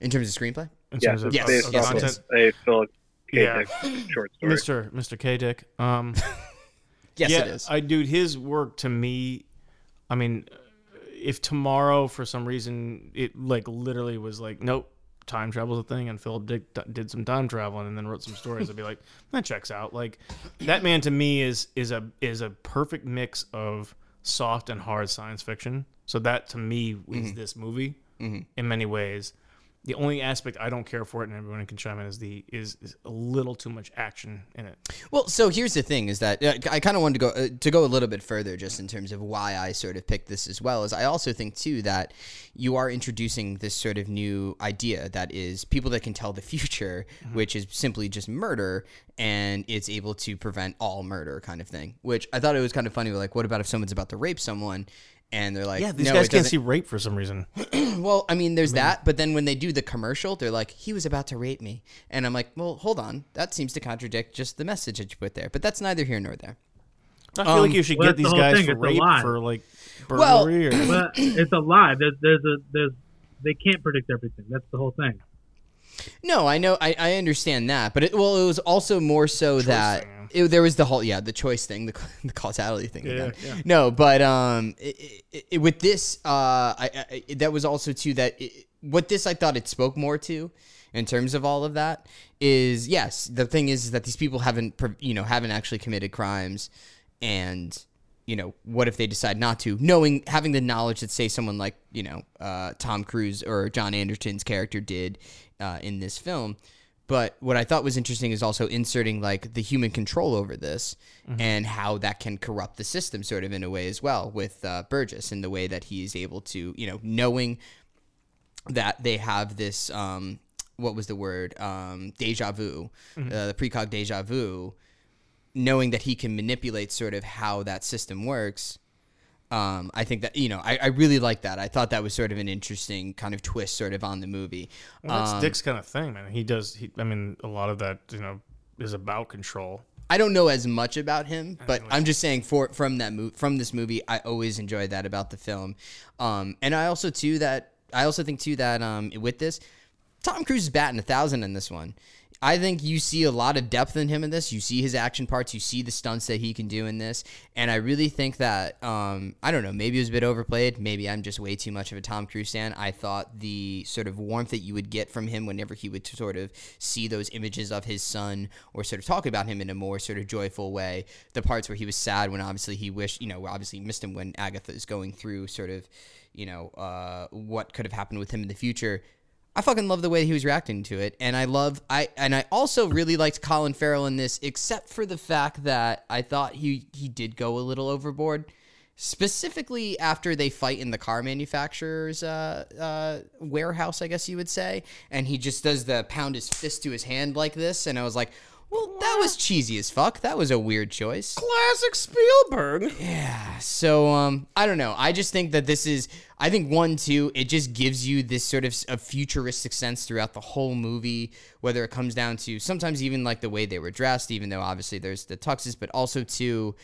in terms of screenplay. In Yeah, terms of, it's Yes, based yes, content. a Philip K. Yeah. Dick short story. Mr. Mr. K. Dick. Um, Yes, yeah, it is. I dude, his work to me. I mean, if tomorrow for some reason it like literally was like, nope, time travel's a thing, and Philip Dick d- did some time traveling and then wrote some stories, I'd be like, that checks out. Like, that man to me is is a is a perfect mix of soft and hard science fiction. So that to me is this movie in many ways. The only aspect I don't care for it, and everyone can chime in, is the is, is a little too much action in it. Well, so here's the thing: is that uh, I kind of wanted to go uh, to go a little bit further, just in terms of why I sort of picked this as well. Is I also think too that you are introducing this sort of new idea that is people that can tell the future, which is simply just murder, and it's able to prevent all murder, kind of thing. Which I thought it was kind of funny. Like, what about if someone's about to rape someone? And they're like, Yeah, these no, guys can't see rape for some reason. Well, I mean, there's that, but then when they do the commercial, they're like, "He was about to rape me," and I'm like, "Well, hold on, that seems to contradict just the message that you put there." But that's neither here nor there. I feel Um, like you should well, get that's the these guys thing, for it's rape for like Well- burglary or But it's a lie. There's, there's a there's they can't predict everything. That's the whole thing. No, I know, I, I understand that, but it, well, it was also more so that thing, it, there was the whole, yeah, the choice thing, the, the causality thing. Yeah, again. yeah. No, but um, it, it, it- with this, uh, I, I that was also too that what this I thought it spoke more to, in terms of all of that, is yes, the thing is, that these people haven't, you know, haven't actually committed crimes, and you know, what if they decide not to, knowing having the knowledge that say someone like you know uh, Tom Cruise or John Anderton's character did uh, in this film. But what I thought was interesting is also inserting like the human control over this and how that can corrupt the system, sort of in a way as well, with uh, Burgess and the way that he is able to, you know, knowing that they have this, um, what was the word, um, deja vu, uh, the precog deja vu, knowing that he can manipulate sort of how that system works. Um, I think that you know I, I really like that. I thought that was sort of an interesting kind of twist, sort of on the movie. well, that's Um, Dick's kind of thing, man. He does. He, I mean, a lot of that, you know, is about control. I don't know as much about him, but I'm just saying for from that mo- from this movie, I always enjoy that about the film. Um, and I also too that I also think too that um, with this, Tom Cruise is batting a thousand in this one. I think you see a lot of depth in him in this. You see his action parts. You see the stunts that he can do in this, and I really think that um, I don't know. Maybe it was a bit overplayed. Maybe I'm just way too much of a Tom Cruise fan. I thought the sort of warmth that you would get from him whenever he would sort of see those images of his son or sort of talk about him in a more sort of joyful way. The parts where he was sad when obviously he wished, you know, obviously missed him when Agatha is going through sort of, you know, uh, what could have happened with him in the future. I fucking love the way he was reacting to it, and I love I and I also really liked Colin Farrell in this, except for the fact that I thought he he did go a little overboard, specifically after they fight in the car manufacturer's uh, uh, warehouse, I guess you would say, and he just does the pound his fist to his hand like this, and I was like, Well, that was cheesy as fuck. That was a weird choice. Classic Spielberg. Yeah. So um I don't know. I just think that this is I think one two it just gives you this sort of a futuristic sense throughout the whole movie whether it comes down to sometimes even like the way they were dressed even though obviously there's the tuxes but also to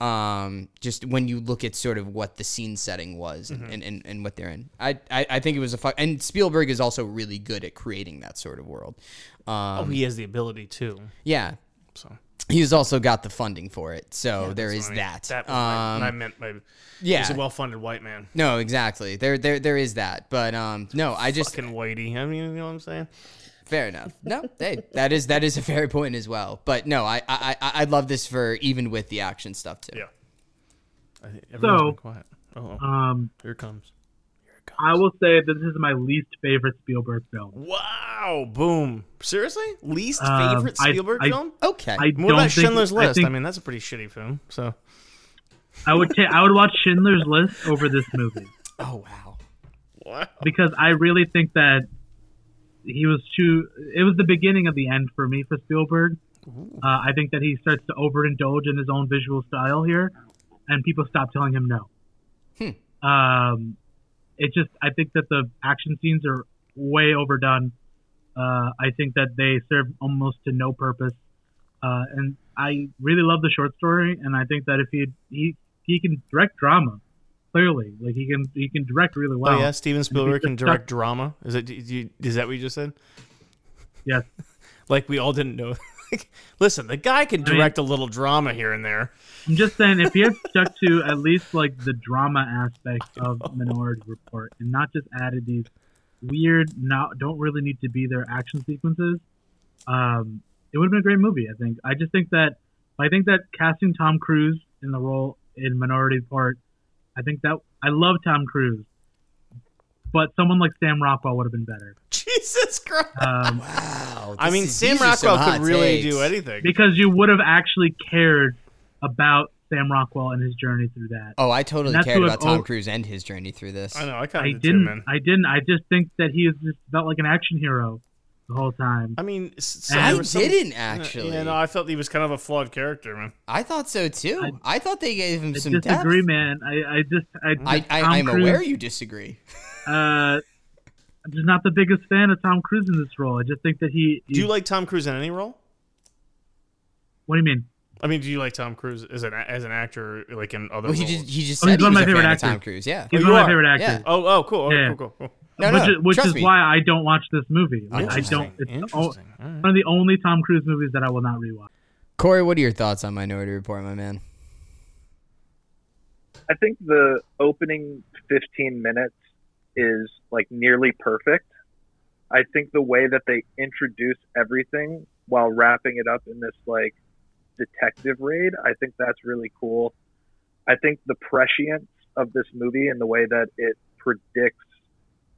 um just when you look at sort of what the scene setting was and, and, and, and what they're in. I, I I think it was a fuck and Spielberg is also really good at creating that sort of world. Um Oh, he has the ability too. yeah. So He's also got the funding for it. So there that's is I mean. that. That my, um, I meant by yeah. He's a well-funded white man. No, exactly. There, there, there is that. But um, no, I just Fucking whitey. I mean, you know what I'm saying? Fair enough. No, hey, that is that is a fair point as well. But no, I, I, I, I love this for even with the action stuff too. Yeah. I think everyone's So- been quiet. Oh, Um, here it comes. Here it comes. I will say that this is my least favorite Spielberg film. Wow! Boom. Seriously? Least Um, favorite I- Spielberg I- film? Okay. I What don't about think, Schindler's I List? think I mean, that's a pretty shitty film. So I would ta- I would watch Schindler's List over this movie oh wow. wow. because I really think that he was too. It was the beginning of the end for me for Spielberg. Uh, I think that he starts to overindulge in his own visual style here, and people stop telling him no. Hmm. Um, it just I think that the action scenes are way overdone. Uh, I think that they serve almost to no purpose, uh, and I really love the short story. And I think that if he he he can direct drama, clearly, like he can he can direct really well. oh yeah, Steven Spielberg can direct drama. Is it? you- Is that what you just said? Yes. Like we all didn't know. Listen, the guy can I mean- direct a little drama here and there. I'm just saying, if he had stuck to at least like the drama aspect of Minority Report and not just added these weird, not don't really need to be there action sequences, um, it would have been a great movie. I think. I just think that I think that casting Tom Cruise in the role in Minority Report, I think that I love Tom Cruise, but someone like Sam Rockwell would have been better. Jesus Christ! Um, Wow. I mean, is- Sam these are some Rockwell could really takes. do anything. because you would have actually cared about Sam Rockwell and his journey through that. Oh, I totally That's cared about Tom al- Cruise and his journey through this. I know. I kind of did didn't. man. I didn't. I just think that he is just felt like an action hero the whole time. I mean, s- And there I some- didn't actually. Yeah, no, I felt he was kind of a flawed character, man. I thought so too. I, thought they gave him I some depth. disagree, man. I, I just. I, I, just I, Tom I'm Cruise, aware you disagree. Uh, I'm just not the biggest fan of Tom Cruise in this role. I just think that he. Do you like Tom Cruise in any role? What do you mean? I mean, do you like Tom Cruise as an as an actor, like in other Well, he roles? just he just Oh, said he's he one of my favorite of Tom. Cruise. Yeah. He's Oh, one of my favorite Yeah. actors. Oh, oh, cool. Okay, Yeah. cool, cool, cool. No, which no. is, which is me. why I don't watch this movie. Like, I don't. It's the. All right. one of the only Tom Cruise movies that I will not rewatch. Corey, what are your thoughts on Minority Report, my man? I think the opening 15 minutes is like nearly perfect. I think the way that they introduce everything while wrapping it up in this like detective raid, I think that's really cool. I think the prescience of this movie and the way that it predicts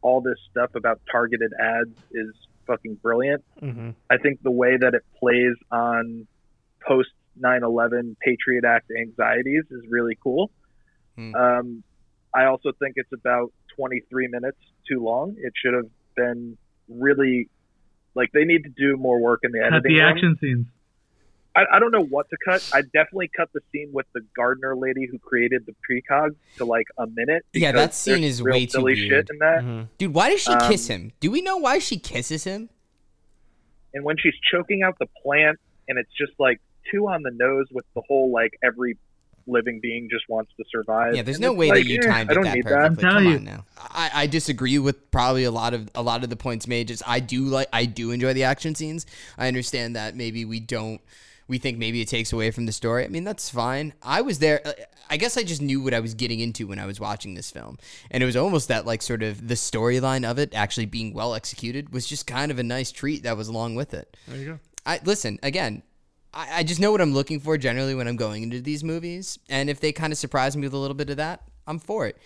all this stuff about targeted ads is fucking brilliant. Mm-hmm. I think the way that it plays on post 9/11 Patriot Act anxieties is really cool. Hmm. Um, I also think it's about 23 minutes too long. It should have been really like they need to do more work in the Cut editing. the room. action scenes. I, I don't know what to cut. I definitely cut the scene with the gardener lady who created the precog to like a minute. Yeah, that scene is real way too silly weird. shit in that. Mm-hmm. Dude, why does she Um, kiss him? Do we know why she kisses him? and when she's choking out the plant and it's just like too on the nose with the whole like every living being just wants to survive Yeah, there's And no way like, that you eh, timed I it don't that need that. perfectly. I'm Come telling on now. I, I disagree with probably a lot of a lot of the points made. Just I do like I do enjoy the action scenes. I understand that maybe we don't we think maybe it takes away from the story. I mean, that's fine. I was there. uh, I guess I just knew what I was getting into when I was watching this film. And it was almost that, like, sort of the storyline of it actually being well executed was just kind of a nice treat that was along with it. There you go. I listen again. I, I just know what I'm looking for generally when I'm going into these movies, and if they kind of surprise me with a little bit of that, I'm for it.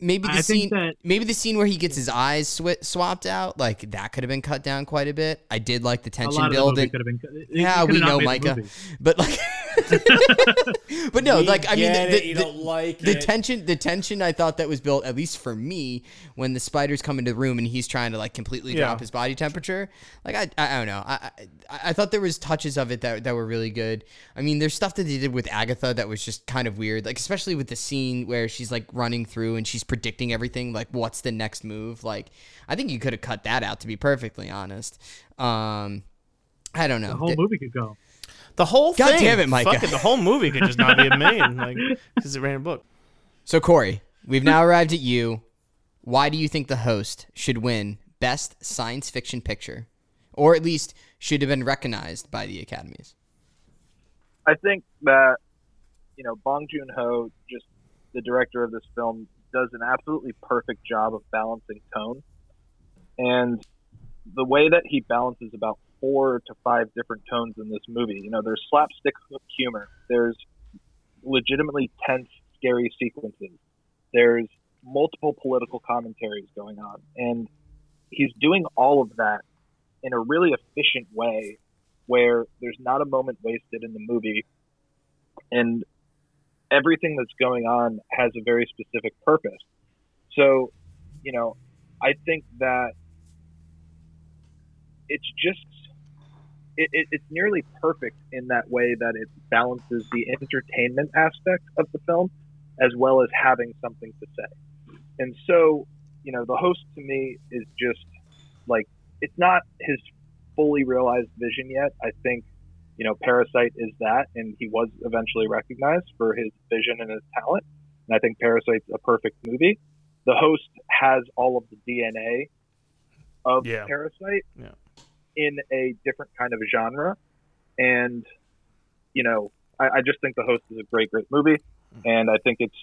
Maybe the I scene, that- maybe the scene where he gets his eyes swi- swapped out, like that could have been cut down quite a bit. I did like the tension lot of the build. movie could have been. it- it yeah, we know, Micah, but like, but no, We like I mean, the, the- don't like the tension, the tension I thought that was built, at least for me, when the spiders come into the room and he's trying to like completely Yeah. drop his body temperature. Like I, I, I don't know. I, I, I thought there was touches of it that that were really good. I mean, there's stuff that they did with Agatha that was just kind of weird, like especially with the scene where she's like running through and she's predicting everything, like what's the next move. Like I think you could have cut that out, to be perfectly honest. Um, I don't know. The whole movie could go. The whole God thing. damn it, Micah. Fuck it, the whole movie could just not be a made, like because it ran a book. So Corey, we've now arrived at you. Why do you think the host should win Best Science Fiction Picture, or at least should have been recognized by the academies? I think that you know Bong Joon Ho, just the director of this film, does an absolutely perfect job of balancing tone, and the way that he balances about four to five different tones in this movie. You know, there's slapstick humor, there's legitimately tense, scary sequences, there's multiple political commentaries going on, and he's doing all of that in a really efficient way where there's not a moment wasted in the movie and everything that's going on has a very specific purpose. So, you know, I think that it's just it, it, it's nearly perfect in that way that it balances the entertainment aspect of the film as well as having something to say. And so, you know, the host to me is just like it's not his fully realized vision yet. I think, you know, Parasite is that, and he was eventually recognized for his vision and his talent. And I think Parasite's a perfect movie. The host has all of the DNA of Yeah. Parasite Yeah. In a different kind of genre. And, you know, I, I just think The Host is a great, great movie. And I think it's,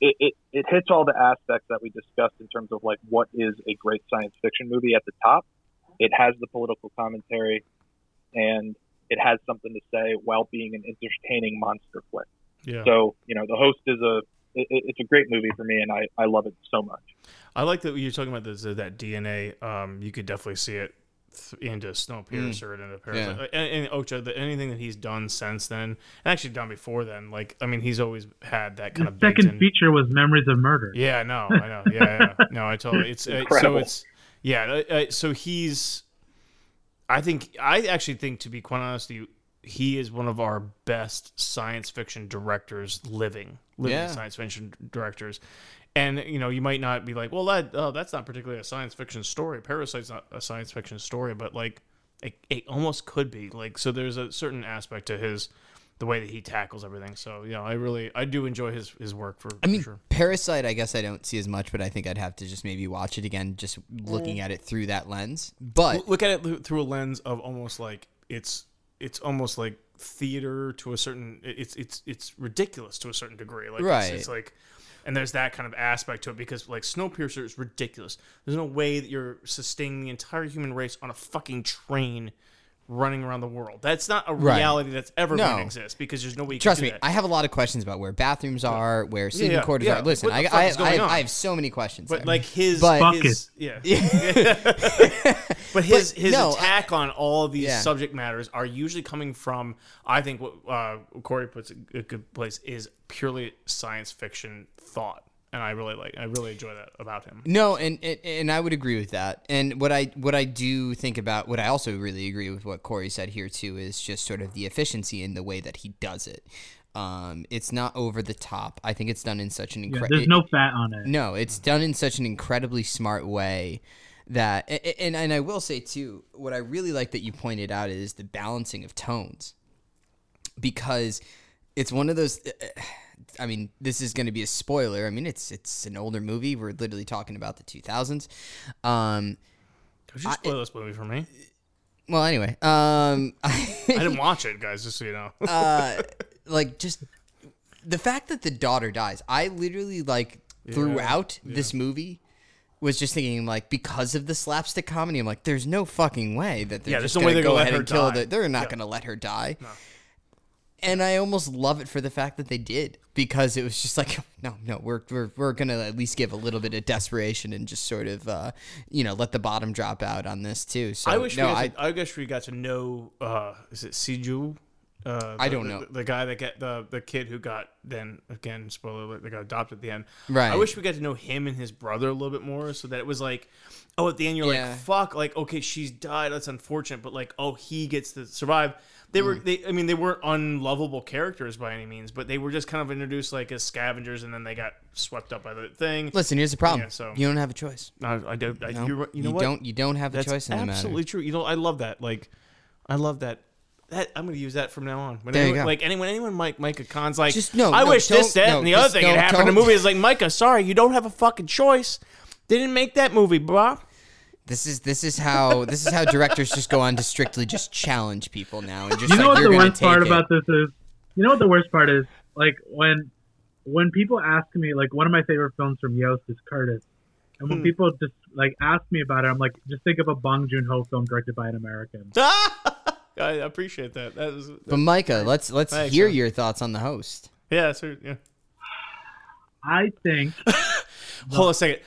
it, it, it hits all the aspects that we discussed in terms of like what is a great science fiction movie at the top. It has the political commentary and it has something to say while being an entertaining monster flick. Yeah. So, you know, The Host is a, it, it- it's a great movie for me and I, I love it so much. I like that you're talking about this, that DNA. Um, you could definitely see it th- into Mm. Snowpiercer and into Parasite. And, and Okja, the, anything that he's done since then, and actually done before then, like I mean, he's always had that kind The of second in- feature was Memories of Murder. Yeah, I know, I know. Yeah, yeah. no, I totally. It's uh, so it's yeah. Uh, uh, so he's. I think I actually think to be quite honest, with you, he is one of our best science fiction directors living, living Yeah. science fiction directors. And you know, you might not be like, well, that oh, that's not particularly a science fiction story. Parasite's not a science fiction story, but like, it, it almost could be. Like, so there's a certain aspect to his, the way that he tackles everything. So you know, I really, I do enjoy his his work for. I mean, for sure. Parasite. I guess I don't see as much, but I think I'd have to just maybe watch it again, just looking Mm. at it through that lens. But look at it through a lens of almost like it's it's almost like theater to a certain it's it's it's ridiculous to a certain degree like Right. it's, it's like and there's that kind of aspect to it because like snowpiercer is ridiculous. There's no way that you're sustaining the entire human race on a fucking train running around the world that's not a Right. reality that's ever going to exist because there's no way you trust can me, do that. I have a lot of questions about where bathrooms are, where sleeping yeah, quarters yeah. are. Listen, What I, the fuck I, is going I, have, on? I have so many questions. but there. like his, But- Fuck his yeah, but his his no, attack on all of these Yeah. subject matters are usually coming from I think what uh, Corey puts a, a good place is purely science fiction thought, and I really like I really enjoy that about him. No, and, and and I would agree with that. And what I what I do think about what I also really agree with what Corey said here too is just sort of the efficiency in the way that he does it. Um, it's not over the top. I think it's done in such an Yeah, incredible. there's no fat on it. No, it's done in such an incredibly smart way that a- a- and and I will say too, what I really like that you pointed out is the balancing of tones. Because it's one of those I mean, this is going to be a spoiler. I mean, it's it's an older movie. We're literally talking about the 2000s. Um Could you spoil this movie for me? well, anyway, um I didn't watch it, guys. Just so you know. uh, like just the fact that the daughter dies. I literally like throughout this movie was just thinking like because of the slapstick comedy. I'm like, there's no fucking way that they're Yeah, just no way gonna go ahead her and kill die. the. They're not Yeah. gonna let her die. And I almost love it for the fact that they did because it was just like no no we're we're, we're gonna at least give a little bit of desperation and just sort of uh, you know let the bottom drop out on this too. So I wish no we got I to, I wish we got to know. Uh, is it Siju? Uh, I don't the- know. the, guy that get the the kid who got then again spoiler alert, they got adopted at the end. Right. I wish we got to know him and his brother a little bit more, so that it was like, oh, at the end you're Yeah. like, fuck, like okay, she's died, that's unfortunate, but like, oh, he gets to survive. They were Mm. they, I mean, they weren't unlovable characters by any means, but they were just kind of introduced like as scavengers, and then they got swept up by the thing. Listen, here's the problem. Yeah, so- You don't have a choice. No, I don't. I, No, you're, you know you what? don't. You don't have a choice in the matter. absolutely true. You know, I love that. Like, I love that. That I'm going to use that from now on. When There you go. Like anyone, anyone, Mike, Micah Khan's like, Just- no, I no, wish this, don't- that, no, and the other thing no, had happened in the movie. Is like, Micah, sorry, you don't have a fucking choice. They didn't make that movie, bro. This is this is how this is how directors just go on to strictly just challenge people now and just you know like what you're the worst part it. about this is? You know what the worst part is? Like when when people ask me, like one of my favorite films from Yost is Curtis, and when Hmm. people just like ask me about it, I'm like, just think of a Bong Joon Ho film directed by an American. I appreciate that. That is, But Micah, let's let's Thanks, hear man. your thoughts on the host. yeah, so, yeah. I think Hold on a second.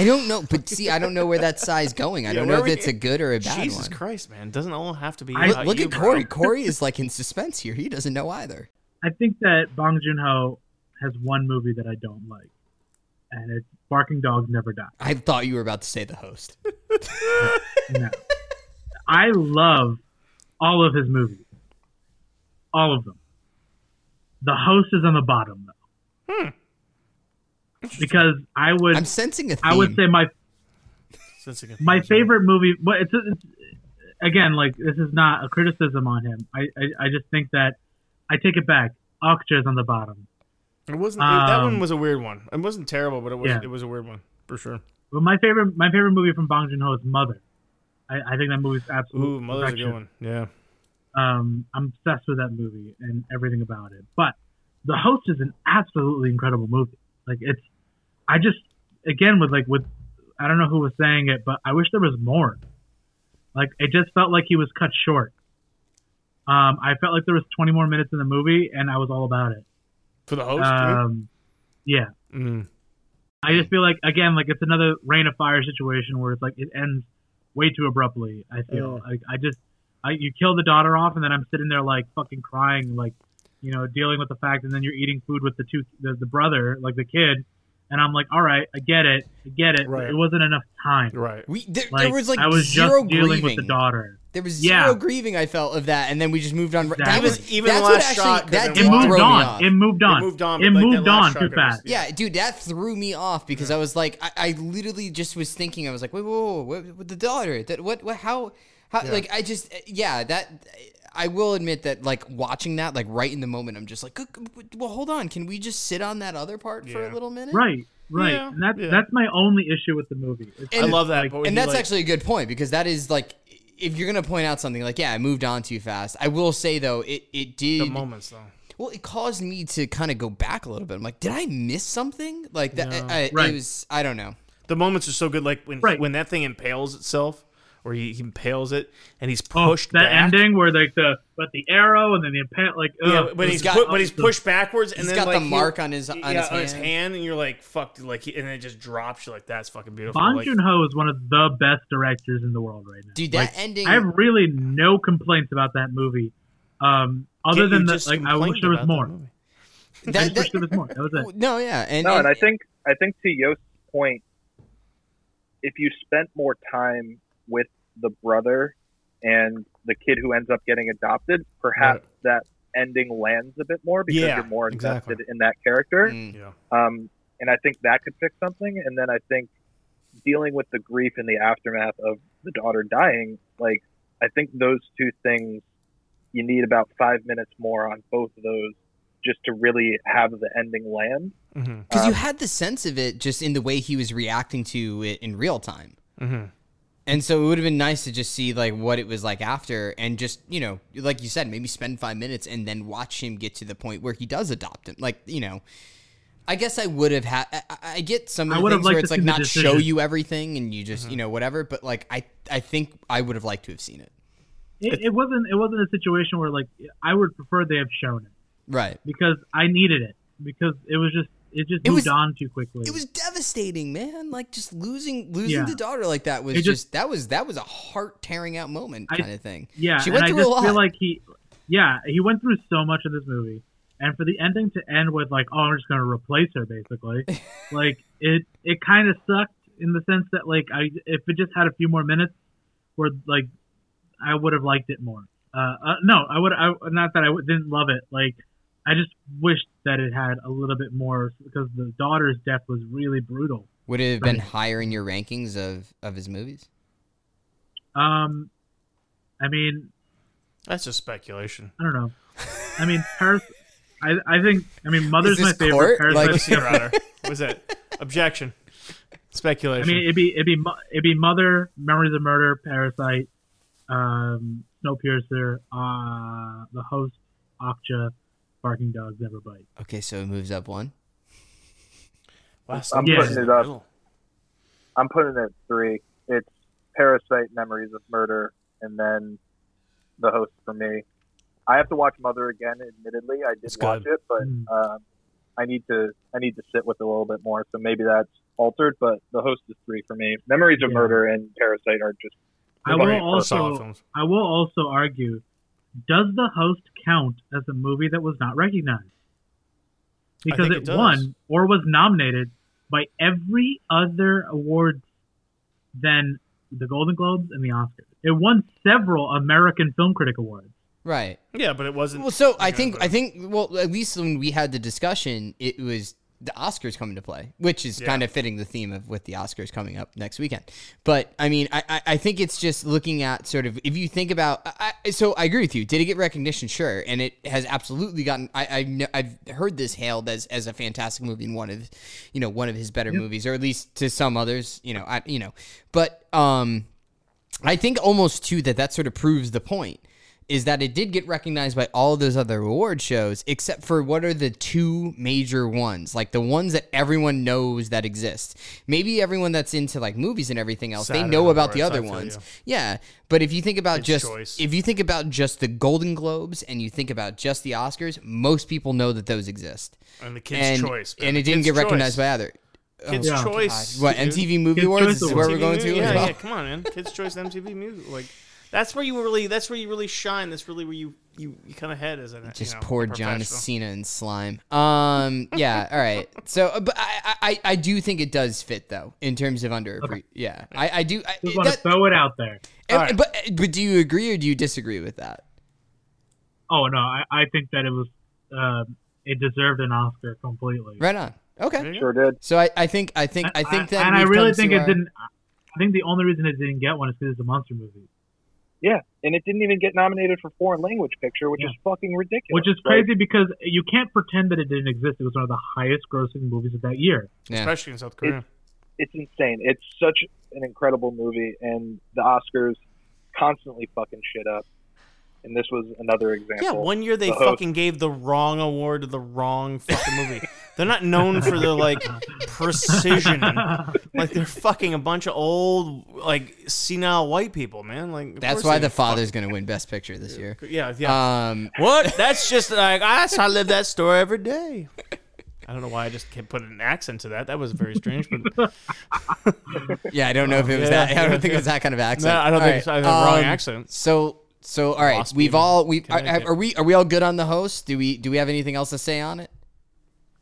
I don't know, but see, I don't know where that side's going. I Yeah, don't know if it's a good or a bad Jesus one. Jesus Christ, man! Doesn't all have to be. I- Look, about look you, at bro. Corey. Corey is like in suspense here. He doesn't know either. I think that Bong Joon Ho has one movie that I don't like, and it's Barking Dogs Never Die. I thought you were about to say the host. No. I love all of his movies. All of them. The host is on the bottom though. Hmm. Because I would I'm sensing a theme. I would say my Since it can- my favorite movie but it's, it's again like this is not a criticism on him. I, I, I just think that I take it back. Okja is on the bottom. It wasn't. it- that one Um, was a weird one. It wasn't terrible, but it was. Yeah. It was a weird one for sure. But my favorite my favorite movie from Bong Joon Ho is Mother. I, I think that movie's absolutely Ooh, Mother's a good one. Yeah. Um, I'm obsessed with that movie and everything about it. But The Host is an absolutely incredible movie. Like it's, I just again with like with, I don't know who was saying it, but I wish there was more. Like it just felt like he was cut short. Um, I felt like there was 20 more minutes in the movie, and I was all about it. For the host. Um, yeah. Mm. I just feel like again, like it's another Reign of Fire situation where it's like it ends way too abruptly. I feel like I just, I you kill the daughter off, and then I'm sitting there like fucking crying, like you know, dealing with the fact, and then you're eating food with the two, the, the brother, like the kid, and I'm like, all right, I get it, I get it, Right. it wasn't enough time. Right. we there, Like, there was like I was zero just dealing grieving. with the daughter. There was Yeah. zero grieving. I felt of that, and then we just moved on. That was Even that's the last actually shot, 'cause that it did It moved me on. off. It moved on. It moved on. It like, moved on too fast. Yeah, dude, that threw me off because I was like, I, I literally just was thinking, I was like, wait, whoa, whoa, what, what the daughter? That what, what, how, how? Yeah. Like, I just, uh, yeah, that. I will admit that, like watching that, like right in the moment, I'm just like, "Good- good- well, hold on, can we just sit on that other part for a little minute? Right, right. Yeah, and that's yeah. that's my only issue with the movie. It's And- I love that. like, And that's like- actually a good point because that is like, if you're gonna point out something like, yeah, I moved on too fast. I will say though, it it the did. moments though. Well, it caused me to kind of go back a little bit. I'm like, did I miss something? Like that? No. I, I- Right. It was. I don't know. The moments are so good. Like when Right. when that thing impales itself, or he, he impales it, and he's Oh, pushed that back. ending where like the but the arrow and then the impa- like Yeah, ugh, when he's got- pu- when he's pushed backwards, and He's then got like the he- mark on his on, yeah, his, on his hand. hand, and you're like, fucked Like, he, and it just drops. You're like, "That's fucking beautiful." Bong like, Joon Ho is one of the best directors in the world right now. Dude, that Like, ending. I have really no complaints about that movie. Um, other than that, like I wish there was about that more. I that, wish there was more. That was it. no, yeah, and, No, and- and I think I think to Yost's point, if you spent more time with the brother and the kid who ends up getting adopted, perhaps that ending lands a bit more because Yeah, you're more invested exactly. in that character. Mm. Yeah. Um, and I think that could fix something. And then I think dealing with the grief in the aftermath of the daughter dying, like I think those two things, you need about five minutes more on both of those just to really have the ending land. Mm-hmm. because you Um, had the sense of it just in the way he was reacting to it in real time. Mm-hmm. And so it would have been nice to just see like what it was like after, and just you know, like you said, maybe spend five minutes and then watch him get to the point where he does adopt him. Like you know, I guess I would have had. I, I- get some of the things where it's like not show you everything and you just you mm-hmm. know whatever. But like I, I think I would have liked to have seen it. it. It wasn't. It wasn't a situation where like I would prefer they have shown it Right. because I needed it because it was just it just It moved was- on too quickly. It was devastating, man. Like just losing losing Yeah. the daughter like that was just, just- that was that was a heart tearing out moment I- kind of thing. yeah, she and went I just a lot. feel like he yeah, he went through so much of this movie, and for the ending to end with like, oh, I'm just gonna replace her, basically, like it it kind of sucked in the sense that like I if it just had a few more minutes, where like I would have liked it more. Uh, uh no, I would. I not that I w- didn't love it. Like I just wished that it had a little bit more because the daughter's death was really brutal. Would it have been Right. higher in your rankings of of his movies? Um, I mean, That's just speculation. I don't know. I mean, Paris. I I think. I mean, Mother's my this favorite. court? Like- Parasite's Your Honor. What was it Objection. Speculation. I mean, it'd be it'd be it'd be Mother, Memories of Murder, Parasite, um, Snowpiercer, uh, The Host, Okja, Barking Dogs Never Bite. Okay, so it moves up one. Last I'm one putting it up. middle. I'm putting it at three. It's Parasite, Memories of Murder, and then The Host for me. I have to watch Mother again. Admittedly, I did It's watch good. it, but Mm. um, I need to I need to sit with it a little bit more. So maybe that's altered. But The Host is three for me. Memories of Yeah. Murder and Parasite are just I will also. I will also argue, does The Host count as a movie that was not recognized? Because it, it won or was nominated by every other award than the Golden Globes and the Oscars. It won several American Film Critic Awards. Right. Yeah, but it wasn't. Well, so I think I think well at least when we had the discussion, it was the Oscars coming to play, which is Yeah. kind of fitting the theme of with the Oscars coming up next weekend. But I mean, I, I, think it's just looking at sort of if you think about. I, so I agree with you. Did it get recognition? Sure, and it has absolutely gotten. I, I I've heard this hailed as as a fantastic movie and one of, you know, one of his better movies, or at least to some others. You know, I you know, but um, I think almost too that that sort of proves the point is that it did get recognized by all of those other award shows except for what are the two major ones like the ones that everyone knows that exist maybe everyone that's into like movies and everything else they know about the other ones you. yeah but if you think about Kids' just Choice. if you think about just the golden globes and you think about just the oscars most people know that those exist and the Kids' and, Choice. man. and it didn't Kids' get recognized Choice. by other oh. Kids' Yeah. Choice. what mtv movie Kids' awards is where we're MTV going to movie- as yeah, well yeah, come on, man. Kids' Choice MTV music. Like that's where you really that's where you really shine. That's really where you you, you kind of head as a just you know, poor John. Cena and slime. Um, yeah, all right. So, uh, but I, I, I do think it does fit though in terms of under. Yeah, I, I do. I, Just want to throw it out there. and- All right. But but do you agree or do you disagree with that? Oh no, I, I think that it was um, it deserved an Oscar completely. Right on. Okay. Yeah. sure did. So I, I think I think I think that and I really think it our- didn't. I think the only reason it didn't get one is because it's a monster movie, Yeah, and it didn't even get nominated for foreign language picture, which Yeah. is fucking ridiculous. which is right? crazy because you can't pretend that it didn't exist. It was one of the highest grossing movies of that year. Yeah. especially in South Korea. it's insane. It's such an incredible movie, and the Oscars constantly fucking shit up. And this was another example. Yeah, one year they The host- fucking gave the wrong award to the wrong fucking movie. They're not known for their like precision. Like they're fucking a bunch of old like senile white people, man. Like That's why the fuck- father's gonna win Best Picture this year. Yeah, yeah. Um, what? That's just like that's I live that story every day. I don't know why I just kept putting an accent to that. That was very strange, but yeah, I don't know if it was Yeah, that. I don't yeah, think it was that kind of accent. no, I don't All think right, it's I have the wrong um, accent. So so all right, we've all we are, are we are we all good on the host? Do we do we have anything else to say on it?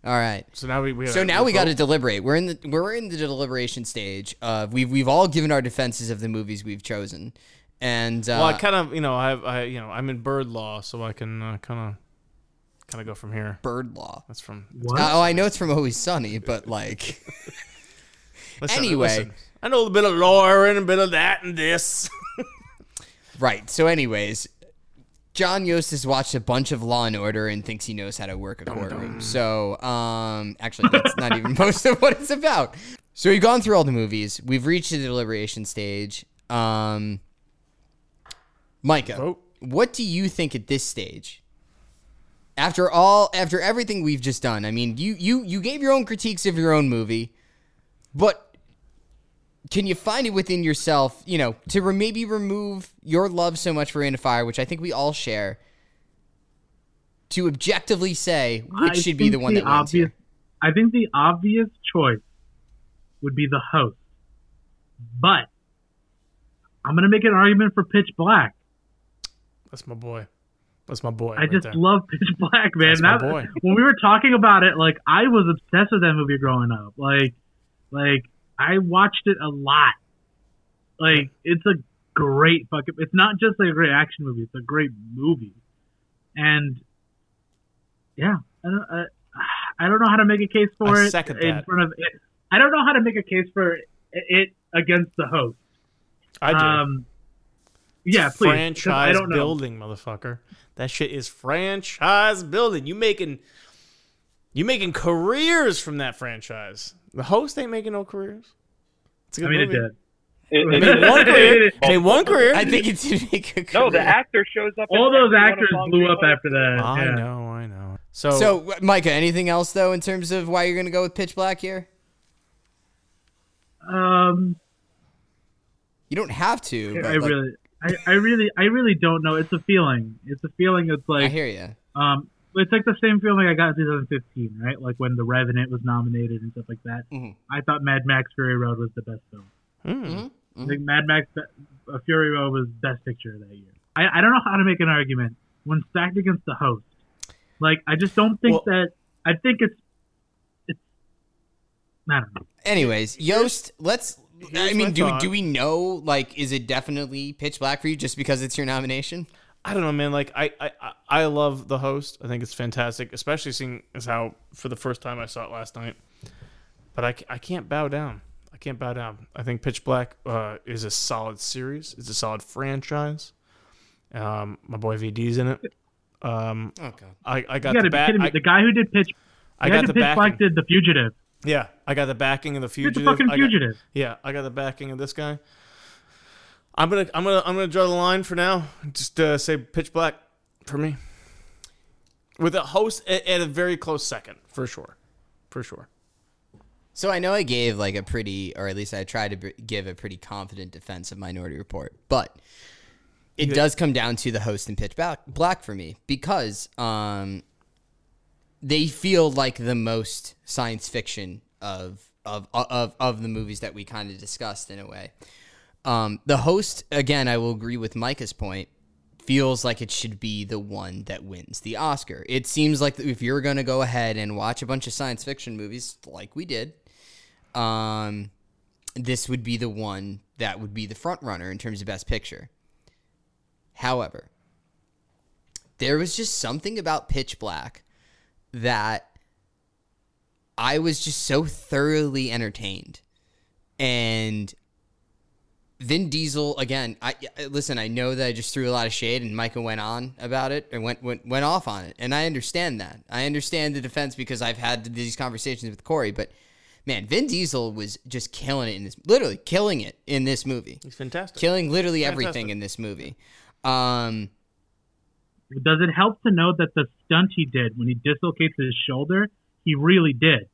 All right. So now we, we So now we got to deliberate. We're in the we're in the deliberation stage of we've we've all given our defenses of the movies we've chosen, and uh, Well, I kind of you know I I you know I'm in bird law, so I can uh, kind of kind of go from here. bird law. That's from What? Uh, oh, I know it's from Always Sunny, but like, Listen, Anyway. listen, I know a bit of lawyer and a bit of that and this. right. So, anyways, John Yost has watched a bunch of Law and Order and thinks he knows how to work a courtroom. So, um, actually, that's not even most of what it's about. So we've gone through all the movies. We've reached the deliberation stage. Um, Micah, Vote. what do you think at this stage? After all, after everything we've just done, I mean, you you you gave your own critiques of your own movie, but can you find it within yourself, you know, to re- maybe remove your love so much for Into Fire, which I think we all share, to objectively say which I should be the think one that wins obvious. here? I think the obvious choice would be the host, but I'm gonna make an argument for Pitch Black. That's my boy. That's my boy. I right just there. love Pitch Black, man. That's my That- boy. when we were talking about it, like I was obsessed with that movie growing up. Like, like I watched it a lot. Like, it's a great fucking. It's not just like a great action movie. It's a great movie, and yeah, I don't. I, I don't know how to make a case for I it second in that. front of it. I don't know how to make a case for it, it against the host. I do. Um, yeah, please. franchise I don't know. building, motherfucker. That shit is franchise building. You making you making careers from that franchise. The host ain't making no careers. It's a good I mean, it did. It- It it- made one career. Made one career. I think it did make a career. no, the actor shows up. All those every one of actors blew up Lane. after that. I yeah. know, I know. So, So, Micah, anything else though in terms of why you're gonna go with Pitch Black here? Um, You don't have to. But I like, really, I, I really, I really don't know. It's a feeling. It's a feeling. It's like I hear you. um, it's like the same feeling I got in 2015, right? Like when The Revenant was nominated and stuff like that. Mhm. I thought Mad Max Fury Road was the best film. mm, I think Mad Max uh, Fury Road was best picture that year. I, I don't know how to make an argument when stacked against the host. Like I just don't think Well- that. I think it's, it's. I don't know. Anyways, Yost, let's. I mean, do thought. do we know like is it definitely Pitch Black for you just because it's your nomination? I don't know, man. Like I, I, I- I love the host. I think it's fantastic, especially seeing as how for the first time I saw it last night. But I, I can't bow down. I can't bow down. I think Pitch Black uh, is a solid series. It's a solid franchise. Um, my boy VD's in it. Um, Oh god. I, I got You the back. kidding me. I, the guy who did Pitch, I the got the did Pitch Black did The Fugitive. Yeah, I got the backing of the Did fugitive. the fucking I got- Fugitive. Yeah, I got the backing of this guy. I'm gonna, I'm gonna, I'm gonna draw the line for now. Just uh, say Pitch Black for me, with a host at, at a very close second, for sure, for sure. So I know I gave like a pretty, or at least I tried to b- give a pretty confident defense of Minority Report, but it does come down to the host and Pitch Black, Black for me because um, they feel like the most science fiction of of of of the movies that we kind of discussed in a way. Um, the host, again, I will agree with Micah's point. Feels like it should be the one that wins the Oscar. It seems like if you're going to go ahead and watch a bunch of science fiction movies, like we did, um, this would be the one that would be the front runner in terms of best picture. However, there was just something about Pitch Black that I was just so thoroughly entertained. And Vin Diesel again. I I- listen. I know that I just threw a lot of shade, and Micah went on about it and went went went off on it, and I understand that. I understand the defense because I've had these conversations with Corey. But man, Vin Diesel was just killing it in this, literally killing it in this movie, He's fantastic. killing literally everything in this movie. Um, Does it help to know that the stunt he did when he dislocates his shoulder, he really did?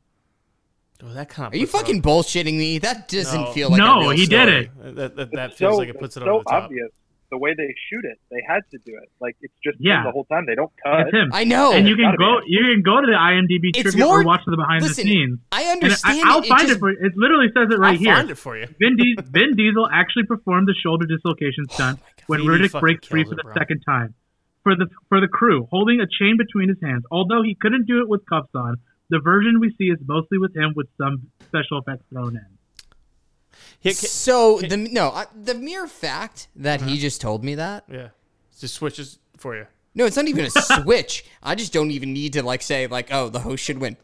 Oh, that kind of are you fucking bullshitting me? That doesn't No. feel like a No, real he did it. That, that, that feels so, like it puts it's it so over the top. obvious the way they shoot it. They had to do it. Like it's just him Yeah. the whole time. They don't cut. It's him. I know. and you can gotta be go you can go to the IMDb It's trivia more- or watch the behind listen, the scenes. I And I, understand. I'll it, it find just- it for you. It literally says it right here. I'll find it for you. Vin, Di- Vin Diesel actually performed the shoulder dislocation oh stunt when Riddick breaks free for the bro. second time. For the for the crew, holding a chain between his hands. Although he couldn't do it with cuffs on, the version we see is mostly with him with some special effects thrown in. He- ca- So the no, I, the mere fact that he uh-huh. just told me that. yeah, just switches for you. No, it's not even a switch. I just don't even need to like say like, oh, the host should win.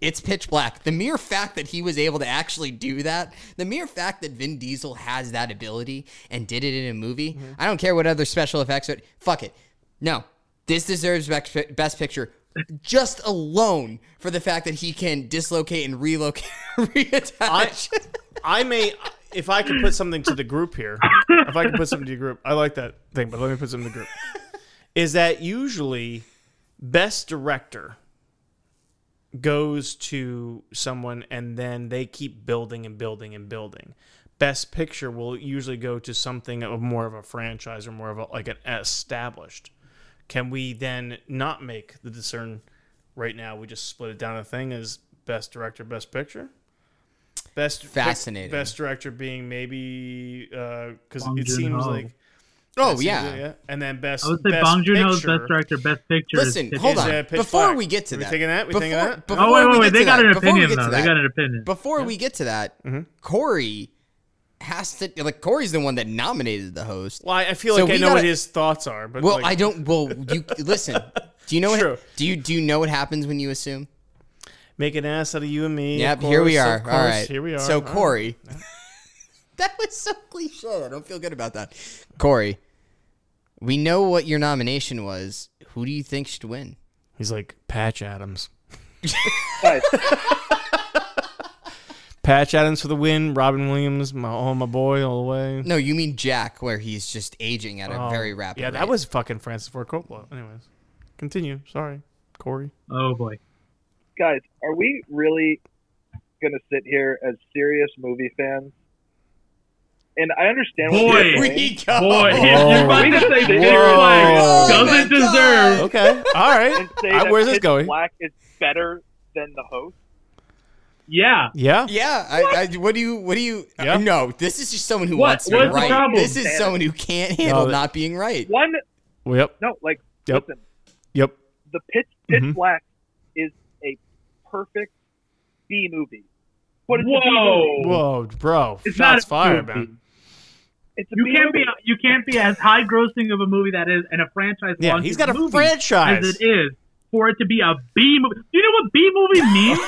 It's pitch black. The mere fact that he was able to actually do that, the mere fact that Vin Diesel has that ability and did it in a movie, mm-hmm. I don't care what other special effects. But fuck it, no, this deserves best best picture. Just alone for the fact that he can dislocate and relocate, reattach. I may, if I could put something to the group here, if I could put something to the group, I like that thing, but let me put something to the group. Is that usually best director goes to someone and then they keep building and building and building. Best picture will usually go to something of more of a franchise or more of a, like an established. Can we then not make the discern right now? We just split it down a thing as best director, best picture. Best Fascinating. Best director being maybe because Bong it seems Joon-ho. like Oh, Best yeah. season, and then best. I would say best Bong Joon Ho's best director, best picture. Listen, Pitch hold Is, on. uh, Before Black. we get to We that, taking that? We before, taking that? before Oh wait, we wait, get wait! to They got that- an before we opinion though. They got an opinion. Before we get to that, Mhm. Corey has to like Corey's the one that nominated the host. Well, I I feel So like I know what gotta- his thoughts are, but Well, like, I don't. Well, you listen. Do you know True. what? Do you do you know what happens when you assume? make an ass out of you and me. Yep. of here we are. of course, right. Here we are. So All right. Corey, that was so cliche. I don't feel good about that. Corey, we know what your nomination was. Who do you think should win? He's like Patch Adams. Guys, Patch Adams for the win. Robin Williams, my oh my boy, all the way. No, you mean Jack, where he's just aging at a Oh, very rapid. Yeah, rate. that was fucking Francis Ford Coppola. Anyways, continue. Sorry, Corey. Oh boy. guys, are we really going to sit here as serious movie fans? And I understand what Boy. you're we go. Boy, Oh. you're about to say Pitch Whoa. Black Oh doesn't my God. deserve. Okay, all right. and say that where's this going? Black is better than the host. Yeah. Yeah. Yeah, I, I, what do you? What do you? Yeah. Uh, no, this is just someone who What? wants to be What's the right. problem? This is someone who can't handle that- not being right. One, Yep. no, like Yep. listen, Yep. the Pitch Pitch Mhm. Black is a perfect B movie. But it's a B Whoa. movie. Whoa, bro. It's Shots not a fired, movie. man. It's a You B can't be you can't be as high grossing of a movie that is and a franchise Yeah, launch he's as got a franchise. as it is for it to be a B movie. Do you know what B movie means?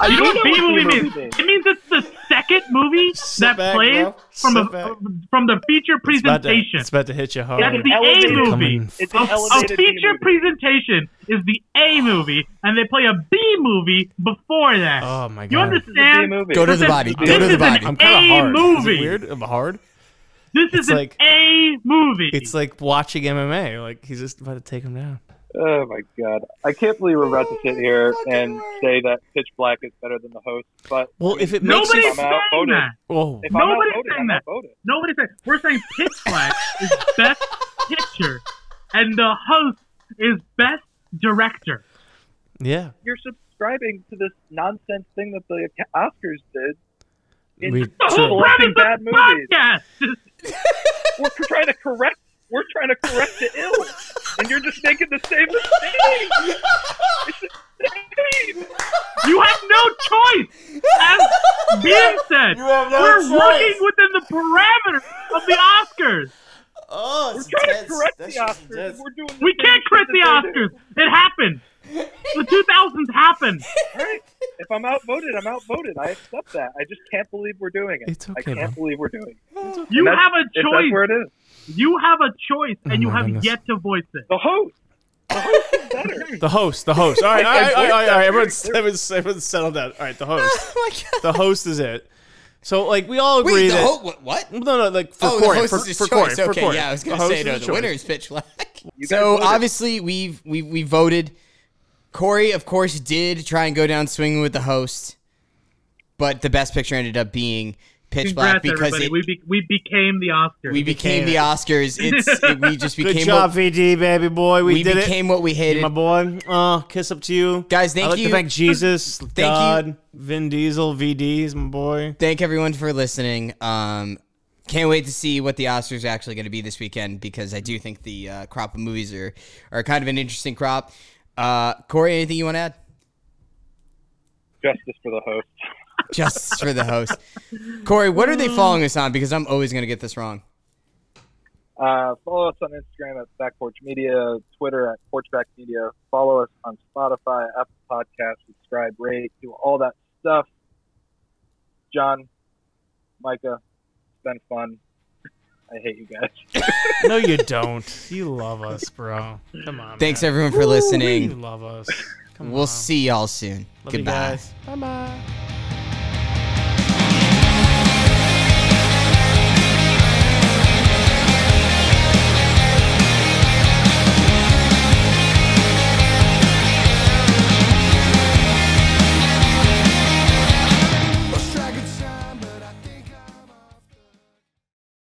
I you know do what B movie means? means. It means it's the second movie Sit that back, plays bro. from Sit a, back. from the feature It's about, to, presentation. it's about to hit you hard. That's the A elevated- movie. Coming It's A, an a elevated B feature movie. presentation is the A movie, and they play a B movie before that. Oh my god. you This is a B understand? movie. Go to the body. Go to the body. I'm kind of A hard. Is it weird? I'm hard. This It's is an like- A movie. It's like watching MMA. Like he's just about to take him down. Oh my god! I can't believe we're about to sit oh, here and say that Pitch Black is better than the host. But Well, if it makes Nobody's you, I'm saying outvoted. that. oh, if Nobody's outvoted, saying that. Nobody's saying. We're saying Pitch Black is best picture, and the host is best director. yeah. You're subscribing to this nonsense thing that the Oscars did. In We- oh, The whole Sure. selecting premise of bad the movies. podcast. We're trying to correct. We're trying to correct the ill, and you're just making the same mistake. It's insane. You have no choice. As Ben said, we're working within the parameters of the Oscars. Oh, We're trying to correct the Oscars. We're doing. The We can't correct the that they do. Oscars. It happened. The 2000s happened. All right. If I'm outvoted, I'm outvoted. I accept that. I just can't believe we're doing it. It's okay, I can't bro. believe we're doing it. You And that's- have a if That's choice. where it is. You have a choice, and Oh you have goodness. yet to voice it. The host. The host is better. The host. The host. All right. All I right. All right. All right. voiced that Everyone, very everyone's, everyone's settled down. All right. The host. Oh my god. The host is it. So like we all agree Wait, the that. ho- what? what? no, no, like for oh, Corey, the host for, is his for choice. Corey, for okay, Corey. yeah, I was gonna The host say is no. his The choice. winner is Pitch Black. You guys So voted. obviously we've we we voted. Corey, of course, did try and go down swinging with the host, but the best picture ended up being Pitch Black because it, we, be, we became the Oscars. we became became the. Oscars. It's it, we just became. Good job, what, VD, baby boy. We, did it. we did became what we it. hated. My boy. Oh, kiss up to you. Guys, thank I'd like you. to thank Jesus, you. God, Vin Diesel, VD's my boy. Thank everyone for listening. Um, can't wait to see what the Oscars are actually going to be this weekend because I do think the uh, crop of movies are are kind of an interesting crop. Uh, Corey, anything you want to add? justice for the host. Justice for the host. Corey, what are they following us on? Because I'm always going to get this wrong. Uh, follow us on Instagram at Back Porch Media, Twitter at Porchback Media. Follow us on Spotify, Apple Podcasts, subscribe, rate, do all that stuff. John, Micah, it's been fun. I hate you guys. No, you don't. You love us, bro. Come on. Thanks man. everyone for You listening. love us. Come We'll on. see y'all soon. Love Goodbye. Bye bye.